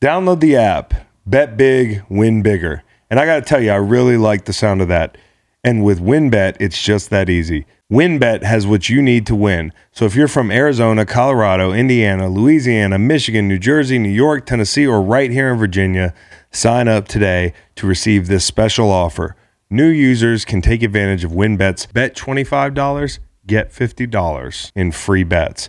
Download the app, bet big, win bigger. And I got to tell you, I really like the sound of that. And with WynnBET, it's just that easy. WynnBET has what you need to win. So if you're from Arizona, Colorado, Indiana, Louisiana, Michigan, New Jersey, New York, Tennessee, or right here in Virginia, sign up today to receive this special offer. New users can take advantage of WynnBET's bet $25, get $50 in free bets.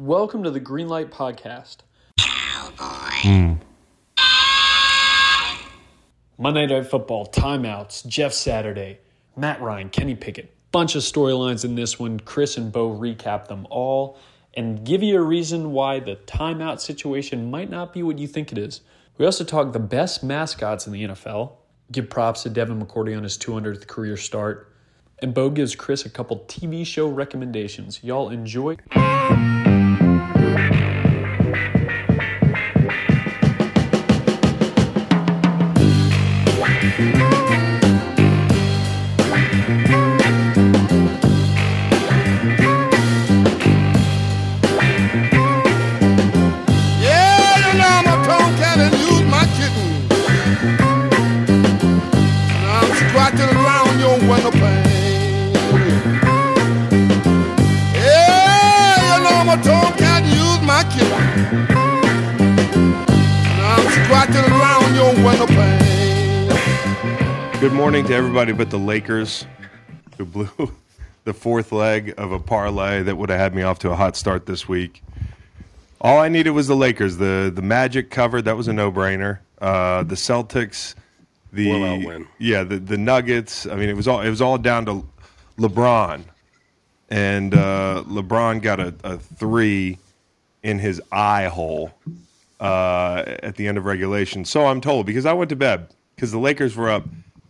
Welcome to the Greenlight Podcast. Hmm. Monday Night Football, timeouts, Jeff Saturday, Matt Ryan, Kenny Pickett. Bunch of storylines in this one. Chris and Bo recap them all and give you a reason why the timeout situation might not be what you think it is. We also talk the best mascots in the NFL, give props to Devin McCourty on his 200th career start, and Bo gives Chris a couple TV show recommendations. Y'all enjoy. Good morning to everybody but the Lakers, who blew the fourth leg of a parlay that would have had me off to a hot start this week. All I needed was the Lakers. The the Magic covered. That was a no brainer. Uh, the Celtics, the Blowout win. yeah, the the Nuggets. I mean, it was all it was all down to LeBron, and uh, LeBron got a, a three in his eye hole uh, at the end of regulation. So I'm told because I went to bed because the Lakers were up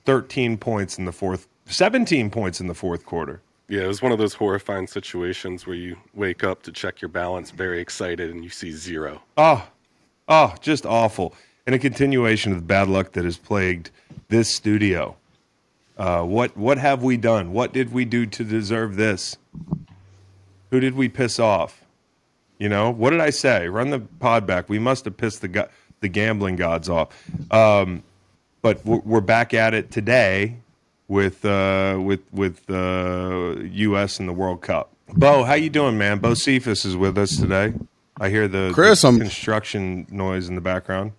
13 points in the fourth, 17 points in the fourth quarter. Yeah, it was one of those horrifying situations where you wake up to check your balance, very excited, and you see zero. Oh, oh, just awful. And a continuation of the bad luck that has plagued this studio. Uh, what what have we done? What did we do to deserve this? Who did we piss off? You know, what did I say? Run the pod back. We must have pissed the go- the gambling gods off. Um, but we're, we're back at it today with uh, with with uh, U.S. and the World Cup. Bo, how you doing, man? Bo Cephas is with us today. I hear the, Chris, the construction noise in the background.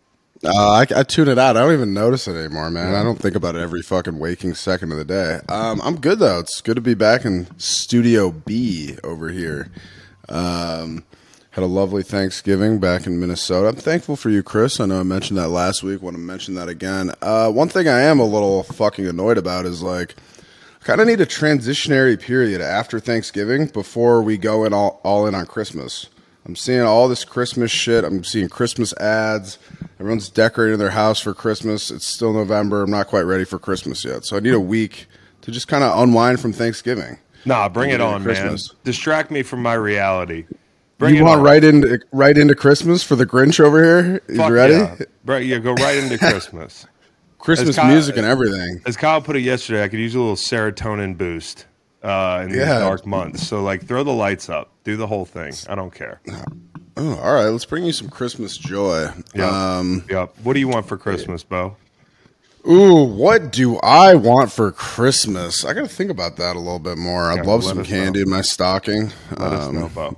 Uh, I, I tune it out. I don't even notice it anymore, man. I don't think about it every fucking waking second of the day. Um, I'm good though. It's good to be back in Studio B over here. Um, had a lovely Thanksgiving back in Minnesota. I'm thankful for you, Chris. I know I mentioned that last week. Want to mention that again. Uh, one thing I am a little fucking annoyed about is like, I kind of need a transitionary period after Thanksgiving before we go in all, all in on Christmas. I'm seeing all this Christmas shit. I'm seeing Christmas ads. Everyone's decorating their house for Christmas. It's still November. I'm not quite ready for Christmas yet. So I need a week to just kind of unwind from Thanksgiving. Nah, bring it on, Christmas. man. Distract me from my reality. Bring you want on. right into right into Christmas for the Grinch over here? Fuck ready. Yeah. Right, yeah, go right into Christmas. Christmas Kyle- music and everything. As Kyle put it yesterday, I could use a little serotonin boost uh, in these Yeah. dark months. So, like, throw the lights up, do the whole thing. I don't care. Oh, all right. Let's bring you some Christmas joy. Yeah. Um, Yep. What do you want for Christmas, Bo? Ooh, what do I want for Christmas? I got to think about that a little bit more. I'd Yeah, love some candy know. in my stocking. Let us Um, know, Bo.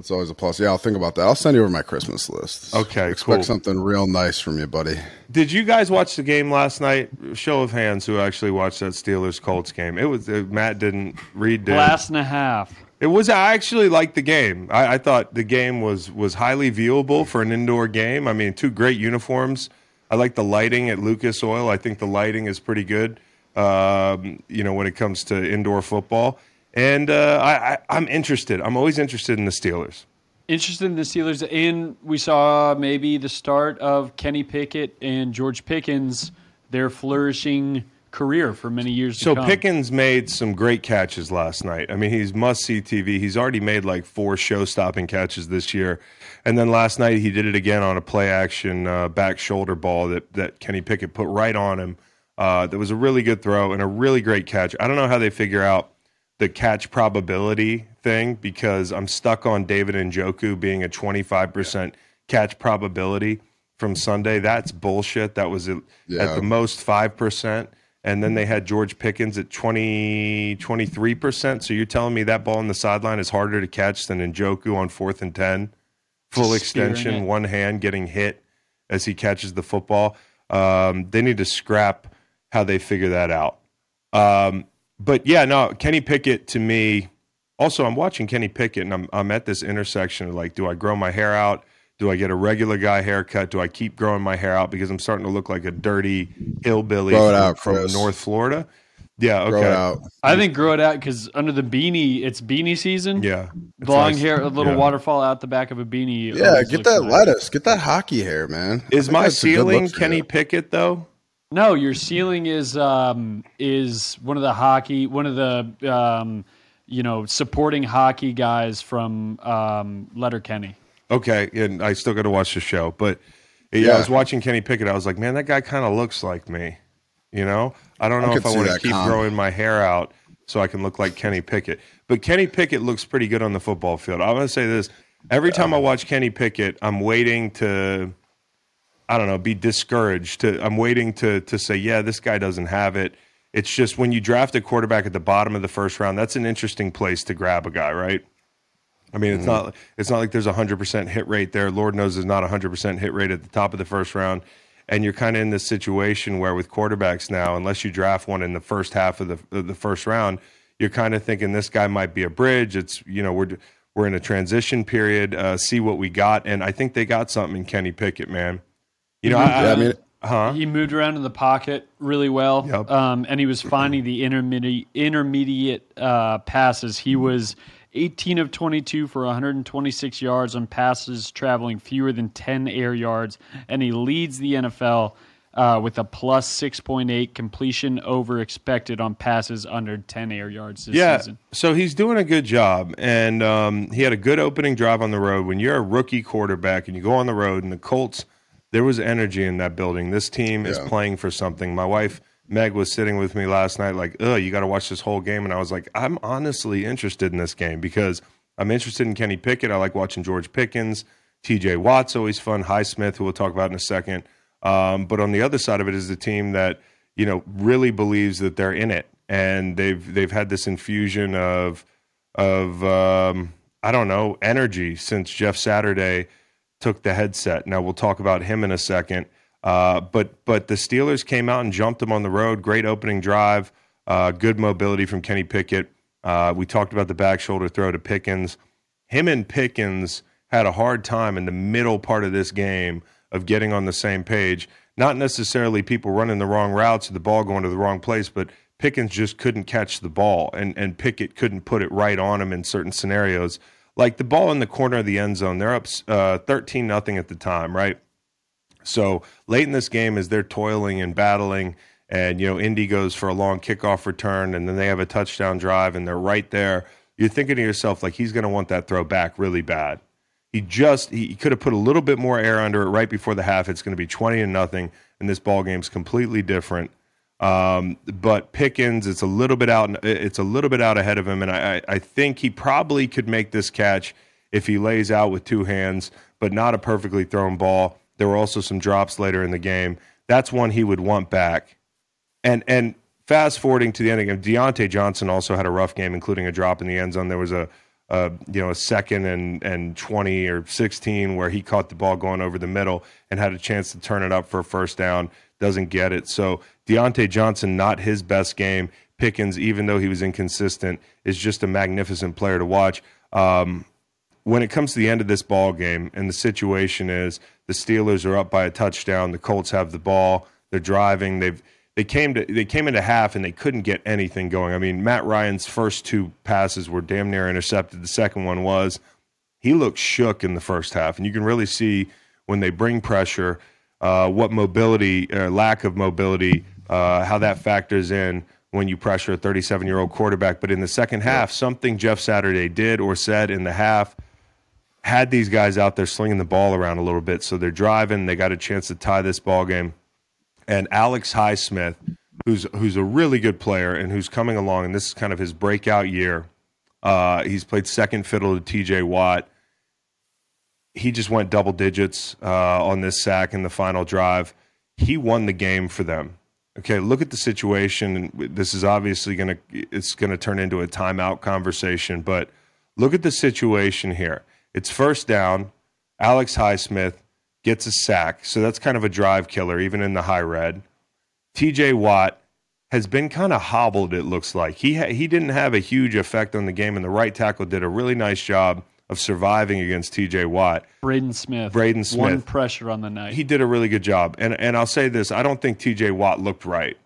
That's always a plus. Yeah, I'll think about that. I'll send you over my Christmas list. Okay, expect cool. something real nice from you, buddy. Did you guys watch the game last night? Show of hands who actually watched that Steelers Colts game. It was uh, Matt didn't read did. Last and a half. It was. I actually liked the game. I, I thought the game was was highly viewable for an indoor game. I mean, two great uniforms. I like the lighting at Lucas Oil. I think the lighting is pretty good. Um, you know, when it comes to indoor football, and uh, I, I, I'm interested. I'm always interested in the Steelers. Interested in the Steelers, and we saw maybe the start of Kenny Pickett and George Pickens, their flourishing career for many years to So. Pickens made some great catches last night. I mean, he's must see TV. He's already made like four show stopping catches this year, and then last night he did it again on a play action uh, back shoulder ball that that Kenny Pickett put right on him. Uh, that was a really good throw and a really great catch. I don't know how they figure out the catch probability thing because I'm stuck on David and Njoku being a 25% catch probability from Sunday. That's bullshit. That was at, Yeah. at the most 5%. And then they had George Pickens at 20, 23%. So you're telling me that ball on the sideline is harder to catch than Njoku on fourth and 10? Full Just spearing extension, it. one hand getting hit as he catches the football. Um, they need to scrap how they figure that out. Um, but yeah, no, Kenny Pickett to me. Also, I'm watching Kenny Pickett, and I'm I'm at this intersection of like, do I grow my hair out? Do I get a regular guy haircut? Do I keep growing my hair out because I'm starting to look like a dirty hillbilly Grow it from, out, from North Florida? Yeah, okay. Grow it out. I think grow it out because under the beanie, it's beanie season. Yeah, It's long nice. hair, a little Yeah. waterfall out the back of a beanie. Yeah, get that nice. lettuce. Get that hockey hair, man. Is my that's a good ceiling Kenny. Pickett though? No, your ceiling is um, is one of the hockey, one of the um, you know supporting hockey guys from um, Letterkenny. Okay, and I still got to watch the show, but yeah, Yeah. I was watching Kenny Pickett. I was like, man, that guy kind of looks like me. You know, I don't know I if I want to keep comp. growing my hair out so I can look like Kenny Pickett. But Kenny Pickett looks pretty good on the football field. I'm going to say this: every time I watch Kenny Pickett, I'm waiting to, I don't know, be discouraged. To I'm waiting to to say, yeah, this guy doesn't have it. It's just when you draft a quarterback at the bottom of the first round, that's an interesting place to grab a guy, right? I mean, it's not it's not like there's a hundred percent hit rate there. Lord knows there's not a hundred percent hit rate at the top of the first round, and you're kind of in this situation where with quarterbacks now, unless you draft one in the first half of the of the first round, you're kind of thinking this guy might be a bridge. It's you know we're we're in a transition period. Uh, see what we got, and I think they got something in Kenny Pickett, man. You know, I, Yeah, I mean, huh? He moved around in the pocket really well, Yep. um, and he was finding the intermediate intermediate uh, passes. He was 18 of 22 for 126 yards on passes traveling fewer than 10 air yards, and he leads the NFL uh, with a plus 6.8 completion over expected on passes under 10 air yards this yeah, season. so he's doing a good job, and um, he had a good opening drive on the road. When you're a rookie quarterback and you go on the road, and the Colts, there was energy in that building. This team is playing for something. My wife Meg was sitting with me last night, like, oh, you got to watch this whole game," and I was like, "I'm honestly interested in this game because I'm interested in Kenny Pickett. I like watching George Pickens, T.J. Watt's always fun. Highsmith, who we'll talk about in a second. Um, but on the other side of it is the team that you know really believes that they're in it, and they've they've had this infusion of of um, I don't know energy since Jeff Saturday took the headset. Now we'll talk about him in a second. Uh, but but the Steelers came out and jumped them on the road. Great opening drive. Uh, good mobility from Kenny Pickett. Uh, we talked about the back shoulder throw to Pickens. Him and Pickens had a hard time in the middle part of this game of getting on the same page. Not necessarily people running the wrong routes or the ball going to the wrong place, but Pickens just couldn't catch the ball, and and Pickett couldn't put it right on him in certain scenarios. Like the ball in the corner of the end zone, they're up uh, thirteen nothing at the time, right? So late in this game, as they're toiling and battling, and you know Indy goes for a long kickoff return, and then they have a touchdown drive, and they're right there. You're thinking to yourself like he's going to want that throw back really bad. He just he could have put a little bit more air under it right before the half. It's going to be twenty and nothing, and this ball game's completely different. Um, but Pickens, it's a little bit out. It's a little bit out ahead of him, and I, I think he probably could make this catch if he lays out with two hands, but not a perfectly thrown ball. There were also some drops later in the game. That's one he would want back. And and fast forwarding to the end of the game, Diontae Johnson also had a rough game, including a drop in the end zone. There was a, a you know a second and and twenty or sixteen where he caught the ball going over the middle and had a chance to turn it up for a first down. Doesn't get it. So Diontae Johnson, not his best game. Pickens, even though he was inconsistent, is just a magnificent player to watch. Um, when it comes to the end of this ball game and the situation is the Steelers are up by a touchdown, the Colts have the ball, they're driving, they've they came to they came into half and they couldn't get anything going. I mean, Matt Ryan's first two passes were damn near intercepted. The second one was he looked shook in the first half, and you can really see when they bring pressure, uh, what mobility, or lack of mobility, uh, how that factors in when you pressure a 37 year old quarterback. But in the second half, something Jeff Saturday did or said in the half had these guys out there slinging the ball around a little bit. So they're driving. They got a chance to tie this ball game. And Alex Highsmith, who's who's a really good player and who's coming along, and this is kind of his breakout year. Uh, he's played second fiddle to T.J. Watt. He just went double digits uh, on this sack in the final drive. He won the game for them. Okay, look at the situation. This is obviously going to it's going to turn into a timeout conversation, but look at the situation here. It's first down. Alex Highsmith gets a sack. So that's kind of a drive killer, even in the high red. TJ Watt has been kind of hobbled, it looks like. He, ha- he didn't have a huge effect on the game, and the right tackle did a really nice job of surviving against TJ Watt. Braden Smith. Braden Smith. One pressure on the night. He did a really good job. And, and I'll say this I don't think TJ Watt looked right.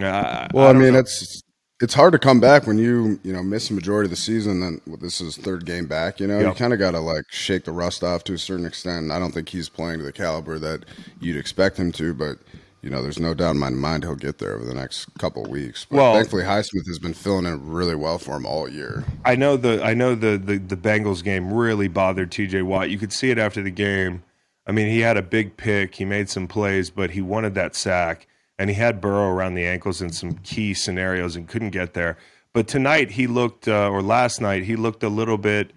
Uh, well, I, I mean, know. it's it's hard to come back when you you know miss a majority of the season. Then well, this is third game back. You know, yep. you kind of got to like shake the rust off to a certain extent. I don't think he's playing to the caliber that you'd expect him to, but you know, there's no doubt in my mind he'll get there over the next couple of weeks. But well, thankfully, Highsmith has been filling in really well for him all year. I know the I know the the, the Bengals game really bothered T.J. Watt. You could see it after the game. I mean, he had a big pick, he made some plays, but he wanted that sack and he had Burrow around the ankles in some key scenarios and couldn't get there. But tonight he looked, uh, or last night he looked a little bit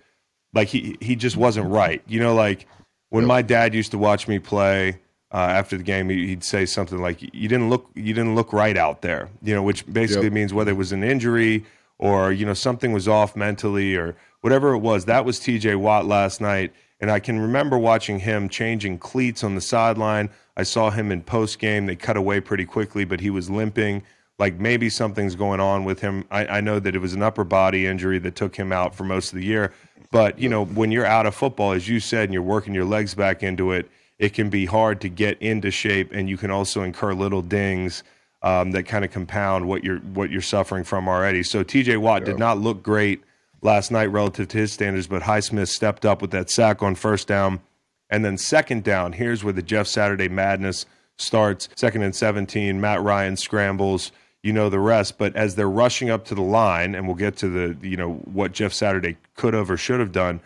like he he just wasn't right. You know, like when my dad used to watch me play. Uh, after the game, he'd say something like, "You didn't look, you didn't look right out there," you know, which basically yep. means whether it was an injury or you know something was off mentally or whatever it was. That was T.J. Watt last night, and I can remember watching him changing cleats on the sideline. I saw him in post game. They cut away pretty quickly, but he was limping. Like maybe something's going on with him. I, I know that it was an upper body injury that took him out for most of the year. But you know, when you're out of football, as you said, and you're working your legs back into it, it can be hard to get into shape, and you can also incur little dings um, that kind of compound what you're what you're suffering from already. So T.J. Watt yeah. did not look great last night relative to his standards, but Highsmith stepped up with that sack on first down and then second down, here's where the Jeff Saturday madness starts. Second and 17, Matt Ryan scrambles. You know the rest. But as they're rushing up to the line, and we'll get to the, you know, what Jeff Saturday could have or should have done,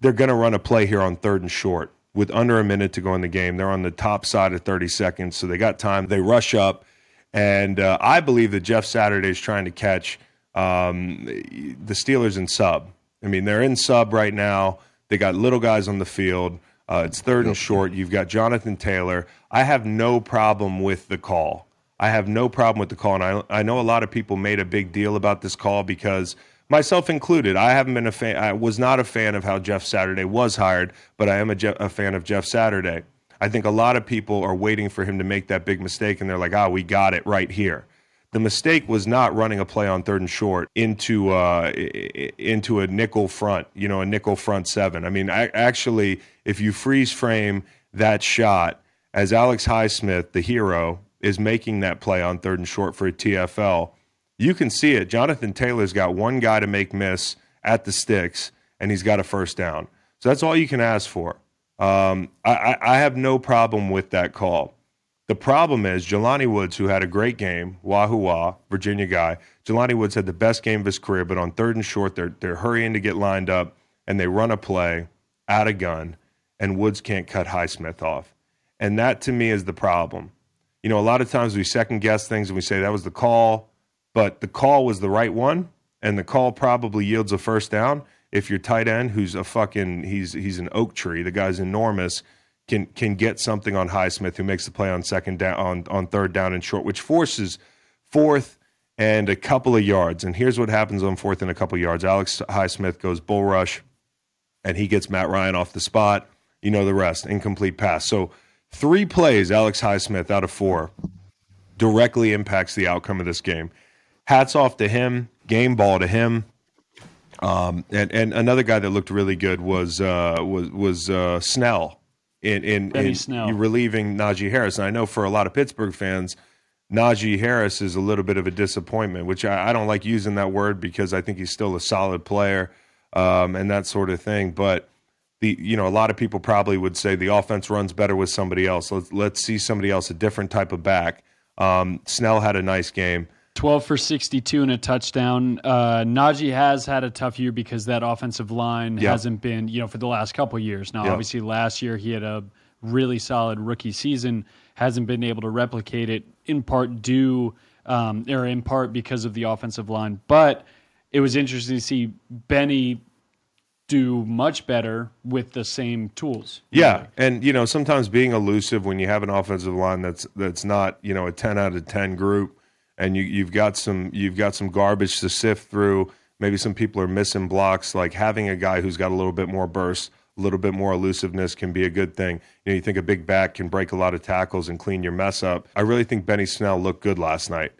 they're going to run a play here on third and short with under a minute to go in the game. They're on the top side of 30 seconds, so they got time. They rush up, and uh, I believe that Jeff Saturday is trying to catch um, the Steelers in sub. I mean, they're in sub right now. They got little guys on the field. Uh, it's third and short. You've got Jonathan Taylor. I have no problem with the call. I have no problem with the call. And I, I know a lot of people made a big deal about this call because, myself included, I haven't been a fan. I was not a fan of how Jeff Saturday was hired, but I am a, Je- a fan of Jeff Saturday. I think a lot of people are waiting for him to make that big mistake, and they're like, "Ah, oh, we got it right here." The mistake was not running a play on third and short into uh, into a nickel front, you know, a nickel front seven. I mean, I, actually, if you freeze frame that shot as Alex Highsmith, the hero, is making that play on third and short for a TFL, you can see it. Jonathan Taylor's got one guy to make miss at the sticks, and he's got a first down. So that's all you can ask for. Um, I, I have no problem with that call. The problem is Jelani Woods, who had a great game, Wahoo Wah, Virginia guy. Jelani Woods had the best game of his career, but on third and short, they're they're hurrying to get lined up and they run a play out of gun, and Woods can't cut Highsmith off. And that to me is the problem. You know, a lot of times we second guess things and we say that was the call, but the call was the right one, and the call probably yields a first down. If your tight end, who's a fucking he's he's an oak tree, the guy's enormous can can get something on Highsmith, who makes the play on second down on, on third down and short, which forces fourth and a couple of yards. And here's what happens on fourth and a couple of yards. Alex Highsmith goes bull rush, and he gets Matt Ryan off the spot. You know the rest. Incomplete pass. So three plays, Alex Highsmith out of four, directly impacts the outcome of this game. Hats off to him. Game ball to him. Um, and, and another guy that looked really good was uh, was was uh, Snell in in, in relieving Najee Harris. And I know for a lot of Pittsburgh fans, Najee Harris is a little bit of a disappointment, which I, I don't like using that word because I think he's still a solid player um, and that sort of thing. But the you know a lot of people probably would say the offense runs better with somebody else. Let's let's see somebody else, a different type of back. Um, Snell had a nice game. 12 for 62 and a touchdown. Uh, Najee has had a tough year because that offensive line hasn't been, you know, for the last couple of years. Now, obviously, last year he had a really solid rookie season, hasn't been able to replicate it in part due, um, or in part because of the offensive line. But it was interesting to see Benny do much better with the same tools. Yeah, and you know sometimes being elusive when you have an offensive line that's that's not you know a ten out of ten group, and you you've got some you've got some garbage to sift through. Maybe some people are missing blocks. Like having a guy who's got a little bit more burst, a little bit more elusiveness can be a good thing. You know, you think a big back can break a lot of tackles and clean your mess up. I really think Benny Snell looked good last night.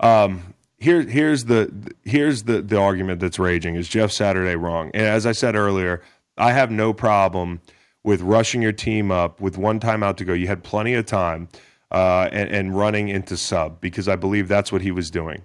Um, here, here's the here's the the argument that's raging: is Jeff Saturday wrong? And as I said earlier, I have no problem with rushing your team up with one timeout to go. You had plenty of time, uh, and, and running into sub because I believe that's what he was doing.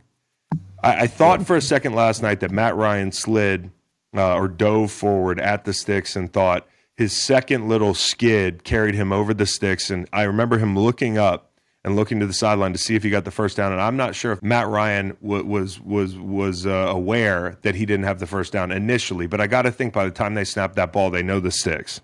I, I thought for a second last night that Matt Ryan slid uh, or dove forward at the sticks and thought his second little skid carried him over the sticks. And I remember him looking up and looking to the sideline to see if he got the first down. And I'm not sure if Matt Ryan w- was was was uh, aware that he didn't have the first down initially. But I got to think by the time they snap that ball, they know the sticks.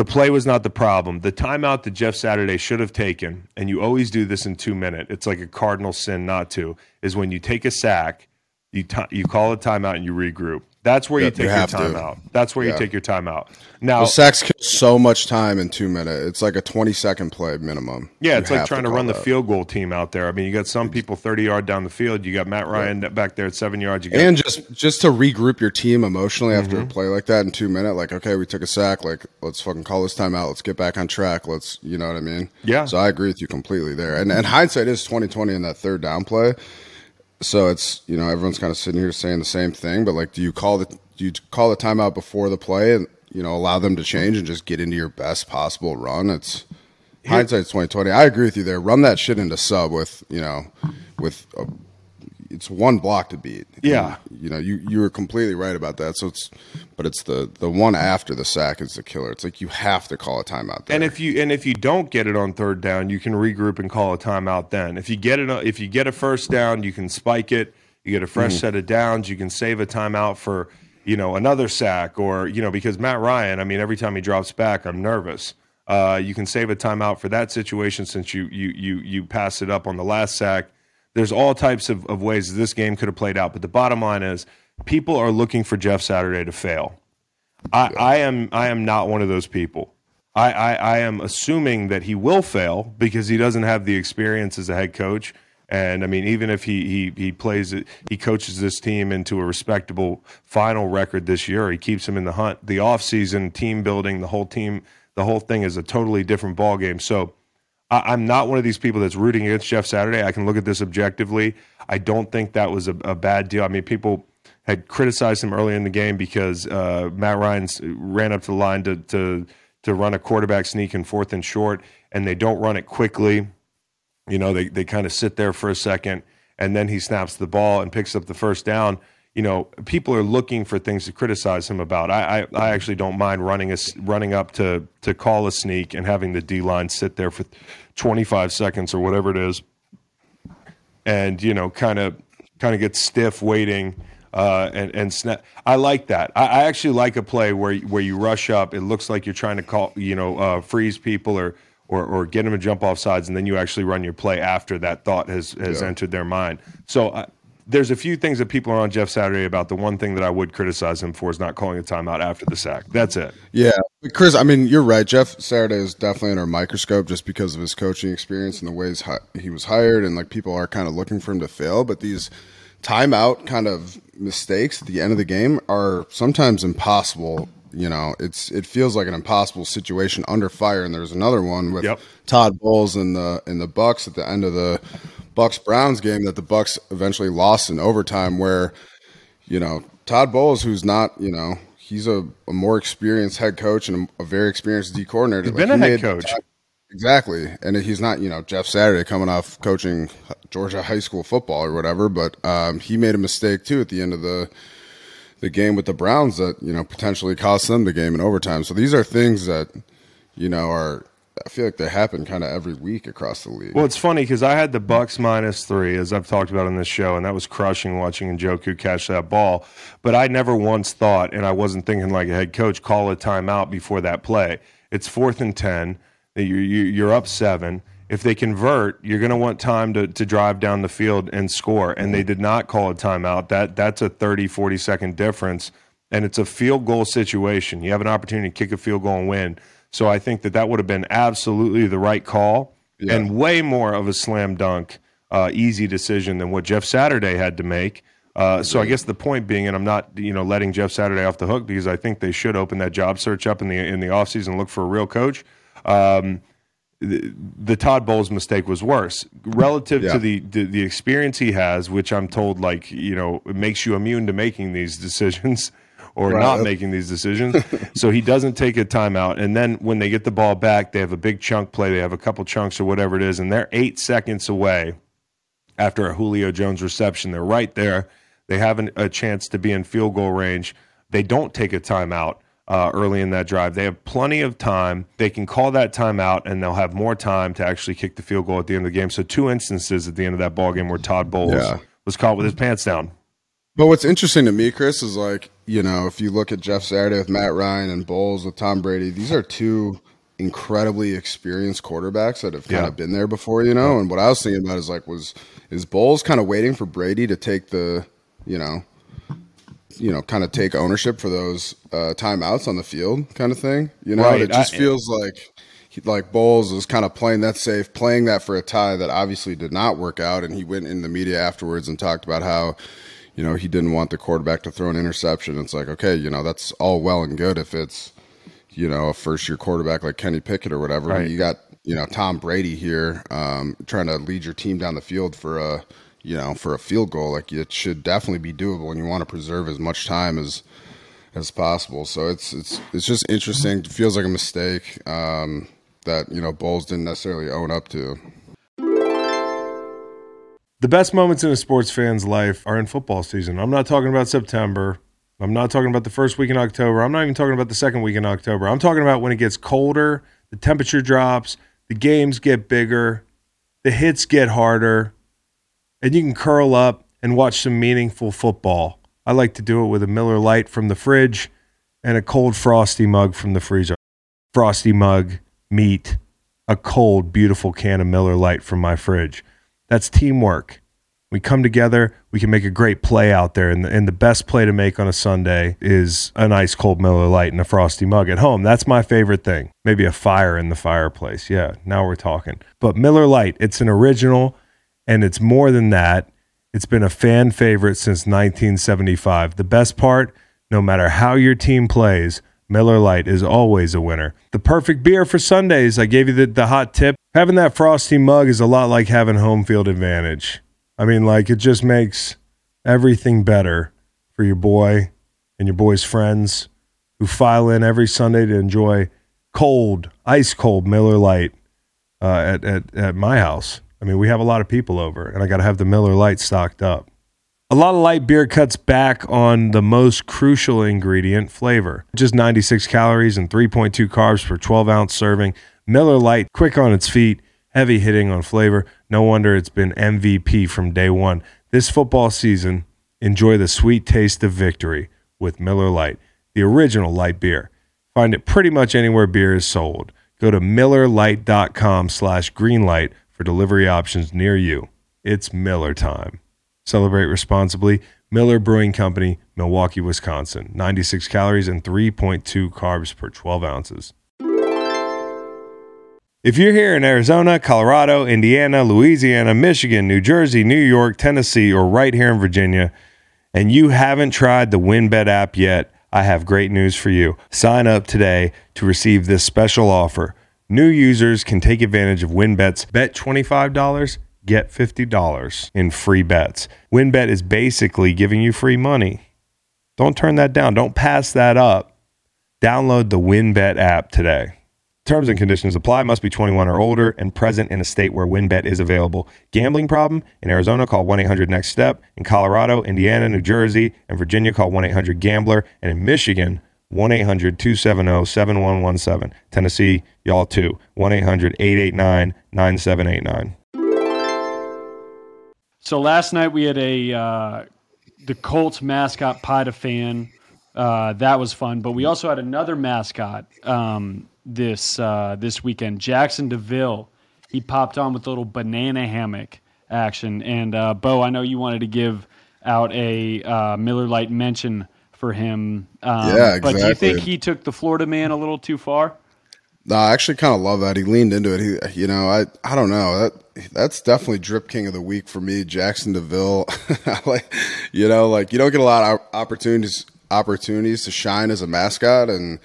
The play was not the problem. The timeout that Jeff Saturday should have taken, and you always do this in two minutes. It's like a cardinal sin not to. Is when you take a sack, you ti you call a timeout and you regroup. That's where you Yep, take you your time to. timeout. That's where you take your time out. Now, The sacks kill so much time in two minutes. It's like a twenty second play minimum. Yeah, You it's like trying to, call run the field goal team out there. I mean, you got some people 30 yard down the field. You got Matt Ryan back there at seven yards. You got, And just just to regroup your team emotionally after Mm-hmm. a play like that in two minutes, like okay, we took a sack, like let's fucking call this time out. Let's get back on track. Let's, you know what I mean? Yeah. So I agree with you completely there. And and hindsight is twenty twenty in that third down play. So it's you know everyone's kind of sitting here saying the same thing, but like, do you call the do you call the timeout before the play and you know allow them to change and just get into your best possible run? It's hindsight's twenty twenty. I agree with you there. Run that shit into sub with you know with a, it's one block to beat. Yeah. you know you you were completely right about that. So it's but it's the the one after the sack is the killer. It's like you have to call a timeout. There. and if you and if you don't get it on third down, you can regroup and call a timeout. Then, if you get it, if you get a first down, you can spike it. You get a fresh set of downs. You can save a timeout for you know another sack or you know because Matt Ryan. I mean, every time he drops back, I'm nervous. Uh, you can save a timeout for that situation since you you you you pass it up on the last sack. There's all types of, of ways this game could have played out, but the bottom line is people are looking for Jeff Saturday to fail. I, I am I am not one of those people. I, I, I am assuming that he will fail because he doesn't have the experience as a head coach. And I mean, even if he he he plays it, he coaches this team into a respectable final record this year. He keeps him in the hunt. The offseason, team building, the whole team, the whole thing is a totally different ball game. So I, I'm not one of these people that's rooting against Jeff Saturday. I can look at this objectively. I don't think that was a, a bad deal. I mean, people had criticized him early in the game because uh, Matt Ryan ran up to the line to, to to run a quarterback sneak in fourth and short, and they don't run it quickly. You know, they they kind of sit there for a second, and then he snaps the ball and picks up the first down. You know, people are looking for things to criticize him about. I I, I actually don't mind running a running up to to call a sneak and having the D line sit there for 25 seconds or whatever it is and you know kind of kind of get stiff waiting uh, and and snap. I like that. I, I actually like a play where where you rush up. It looks like you're trying to call you know uh, freeze people or. Or, or get them to jump off sides, and then you actually run your play after that thought has, has entered their mind. So uh, there's a few things that people are on Jeff Saturday about. The one thing that I would criticize him for is not calling a timeout after the sack. That's it. Yeah, Chris. I mean, you're right. Jeff Saturday is definitely under a microscope just because of his coaching experience and the ways he was hired, and like people are kind of looking for him to fail. But these timeout kind of mistakes at the end of the game are sometimes impossible. You know, it's it feels like an impossible situation under fire. And there's another one with Yep. Todd Bowles and the in the Bucks at the end of the Bucks Browns game that the Bucks eventually lost in overtime, where you know, Todd Bowles, who's not, you know, he's a, a more experienced head coach and a, a very experienced D coordinator. He's been a he head coach. Exactly. And he's not, you know, Jeff Saturday coming off coaching Georgia high school football or whatever, but um, he made a mistake too at the end of the the game with the Browns that you know potentially cost them the game in overtime. So these are things that you know are I feel like they happen kind of every week across the league. Well, it's funny because I had the Bucks minus three, as I've talked about on this show, and that was crushing watching Njoku catch that ball. But I never once thought, and I wasn't thinking like a head coach, call a timeout before that play. It's fourth and ten. You're up seven. If they convert, you're going to want time to, to drive down the field and score. And they mm-hmm. did not call a timeout. That that's a 30, 40 second difference, and it's a field goal situation. You have an opportunity to kick a field goal and win. So I think that that would have been absolutely the right call Yeah. and way more of a slam dunk, uh, easy decision than what Jeff Saturday had to make. Uh, so I guess the point being, and I'm not you know letting Jeff Saturday off the hook because I think they should open that job search up in the in the offseason and look for a real coach. Um, the, the Todd Bowles mistake was worse relative Yeah. to the, the the experience he has, which I'm told like you know makes you immune to making these decisions or Right. not making these decisions. so he doesn't take a timeout, and then when they get the ball back, they have a big chunk play. They have a couple chunks or whatever it is, and they're eight seconds away after a Julio Jones reception. They're right there. They have an, a chance to be in field goal range. They don't take a timeout uh, early in that drive. They have plenty of time. They can call that timeout, and they'll have more time to actually kick the field goal at the end of the game. So two instances at the end of that ball game where Todd Bowles Yeah. was caught with his pants down. But what's interesting to me, Chris, is like, you know, if you look at Jeff Saturday with Matt Ryan and Bowles with Tom Brady, these are two incredibly experienced quarterbacks that have kind Yeah. of been there before, you know. And what I was thinking about is like, was is Bowles kind of waiting for Brady to take the, you know, you know, kind of take ownership for those uh, timeouts on the field, kind of thing. You know, Right. it just I- feels like like Bowles was kind of playing that safe, playing that for a tie that obviously did not work out, and he went in the media afterwards and talked about how, you know, he didn't want the quarterback to throw an interception. It's like, okay, you know, that's all well and good if it's, you know, a first year quarterback like Kenny Pickett or whatever. Right. you got, you know, Tom Brady here um, trying to lead your team down the field for a, you know, for a field goal. Like it should definitely be doable, and you want to preserve as much time as as possible. So it's it's it's just interesting. It feels like a mistake um, that you know Bowles didn't necessarily own up to. The best moments in a sports fan's life are in football season. I'm not talking about September. I'm not talking about the first week in October. I'm not even talking about the second week in October. I'm talking about when it gets colder, the temperature drops, the games get bigger, the hits get harder, and you can curl up and watch some meaningful football. I like to do it with a Miller Lite from the fridge and a cold frosty mug from the freezer. Frosty mug, meat, a cold, beautiful can of Miller Lite from my fridge. That's teamwork. We come together, we can make a great play out there. And the, and the best play to make on a Sunday is an ice cold Miller Lite and a frosty mug at home. That's my favorite thing. Maybe a fire in the fireplace. Yeah, now we're talking. But Miller Lite, it's an original and it's more than that. It's been a fan favorite since 1975. The best part, no matter how your team plays, Miller Lite is always a winner. The perfect beer for Sundays. I gave you the, the hot tip. Having that frosty mug is a lot like having home field advantage. I mean, like, it just makes everything better for your boy and your boy's friends who file in every Sunday to enjoy cold, ice cold Miller Lite uh, at, at, at my house. I mean, we have a lot of people over, and I got to have the Miller Lite stocked up. A lot of light beer cuts back on the most crucial ingredient, flavor. Just 96 calories and 3.2 carbs per 12 ounce serving. Miller Lite, quick on its feet, heavy hitting on flavor. No wonder it's been MVP from day one. This football season, enjoy the sweet taste of victory with Miller Lite, the original light beer. Find it pretty much anywhere beer is sold. Go to millerlite.com slash greenlight for delivery options near you. It's Miller time. Celebrate responsibly. Miller Brewing Company, Milwaukee, Wisconsin. 96 calories and 3.2 carbs per 12 ounces. If you're here in Arizona, Colorado, Indiana, Louisiana, Michigan, New Jersey, New York, Tennessee, or right here in Virginia, and you haven't tried the WynnBET app yet, I have great news for you. Sign up today to receive this special offer. New users can take advantage of WynnBET's bet $25, get $50 in free bets. WynnBET is basically giving you free money. Don't turn that down. Don't pass that up. Download the WynnBET app today. Terms and conditions apply. Must be 21 or older and present in a state where WynnBET is available. Gambling problem? In Arizona, call 1 800 NEXT STEP. In Colorado, Indiana, New Jersey, and Virginia, call 1 800 GAMBLER. And in Michigan, 1 800 270 7117. Tennessee, y'all too. 1 800 889 9789. So last night we had a uh, the Colts mascot to fan. Uh, that was fun, but we also had another mascot um, this uh, this weekend. Jaxson de Ville. He popped on with a little banana hammock action. And uh, Bo, I know you wanted to give out a uh, Miller Lite mention for him. Um, Yeah, But do you think he took the Florida man a little too far? No, I actually kind of love that. He leaned into it. He, you know, I, I don't know. That that's definitely drip king of the week for me. Jaxson de Ville, like, you know, like you don't get a lot of opportunities opportunities to shine as a mascot, and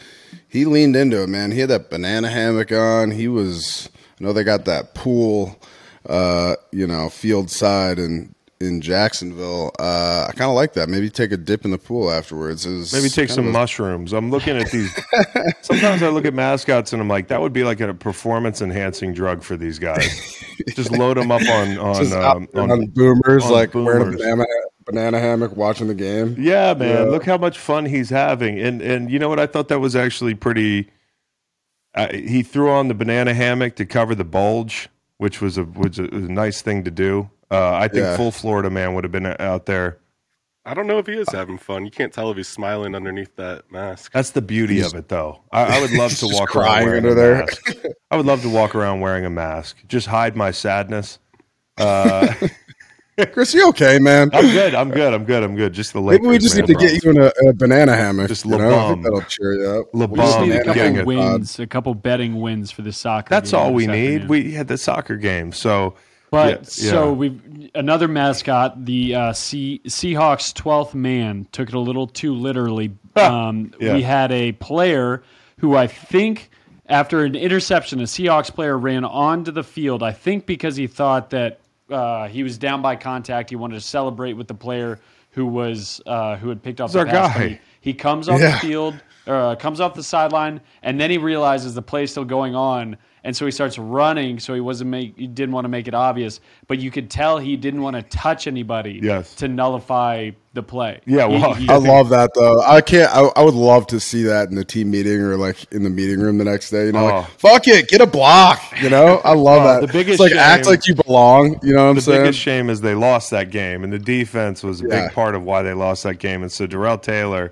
he leaned into it, man. He had that banana hammock on. He was, I know they got that pool, uh, you know, field side and. In Jacksonville, uh, I kind of like that. Maybe take a dip in the pool afterwards. Maybe take some a- mushrooms. I'm looking at these. sometimes I look at mascots and I'm like, that would be like a performance enhancing drug for these guys. Just load them up on on, um, on on boomers, on like wearing a banana, banana hammock, watching the game. Yeah, man. Yeah. Look how much fun he's having. And and you know what? I thought that was actually pretty. Uh, he threw on the banana hammock to cover the bulge, which was a was a, a nice thing to do. Uh, I think Yeah. full Florida man would have been out there. I don't know if he is having fun. You can't tell if he's smiling underneath that mask. That's the beauty of it, though. I, I would love to walk around crying wearing under a there. mask. I would love to walk around wearing a mask. Just hide my sadness. Uh, Chris, you okay, man? I'm good. I'm good. I'm good. I'm good. Just the Lakers. Maybe we just man, need to bro. get you in a, a banana hammock. Just you know? I think that'll cheer you up. LeBum. We just need a couple wins, a couple betting wins for the soccer. That's game all we need. afternoon. We had the soccer game, so. But yeah, so yeah. we another mascot, the uh, sea, Seahawks' twelfth man, took it a little too literally. Um, Yeah. We had a player who I think, after an interception, a Seahawks player ran onto the field. I think because he thought that uh, he was down by contact, he wanted to celebrate with the player who was uh, who had picked up the pass. guy. He, he comes off Yeah. the field, uh, comes off the sideline, and then he realizes the play's still going on, and so he starts running. So he wasn't make he didn't want to make it obvious, but you could tell he didn't want to touch anybody Yes. to nullify the play. Yeah, well, he- I love that though. I can't. I, I would love to see that in the team meeting or like in the meeting room the next day. You know, Oh. like fuck it, get a block. You know, I love Well, that. the biggest it's like act shame- like you belong. You know what I'm the saying? biggest shame is they lost that game, and the defense was a Yeah. big part of why they lost that game. And so Darrell Taylor,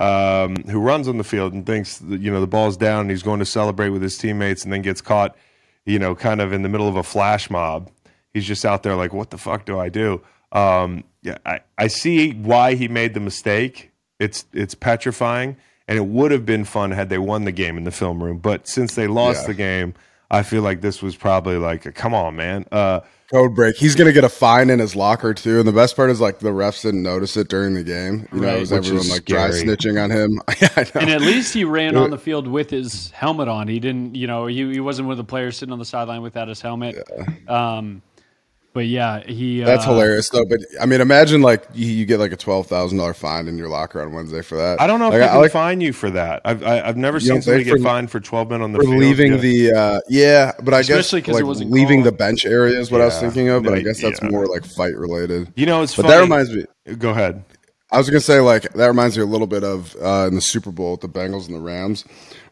um, who runs on the field and thinks that, you know the ball's down, and he's going to celebrate with his teammates, and then gets caught, you know, kind of in the middle of a flash mob. He's just out there like, what the fuck do I do? Um, yeah, I, I see why he made the mistake. It's it's petrifying, and it would have been fun had they won the game in the film room. But since they lost Yeah. the game, I feel like this was probably like, come on, man. Uh, Code break. He's gonna get a fine in his locker too. And the best part is like the refs didn't notice it during the game. You know, Right. it was everyone is like dry snitching on him. yeah, I know. and at least he ran on the field with his helmet on. He didn't, you know, he, he wasn't one of the players sitting on the sideline without his helmet. Um, but yeah, he. That's uh, hilarious though. But I mean, imagine like you, you get like a twelve thousand dollar fine in your locker on Wednesday for that. I don't know if Like, they I can like fine you for that. I've I, I've never seen don't somebody think get for- fined for twelve men on the for field. leaving Yeah. the uh, yeah, but I Especially guess 'cause it like wasn't leaving called. the bench area is what I was thinking of. But I guess that's yeah. more like fight related. You know, it's But funny. that reminds me. Go ahead. I was gonna say like that reminds me a little bit of uh, in the Super Bowl with the Bengals and the Rams.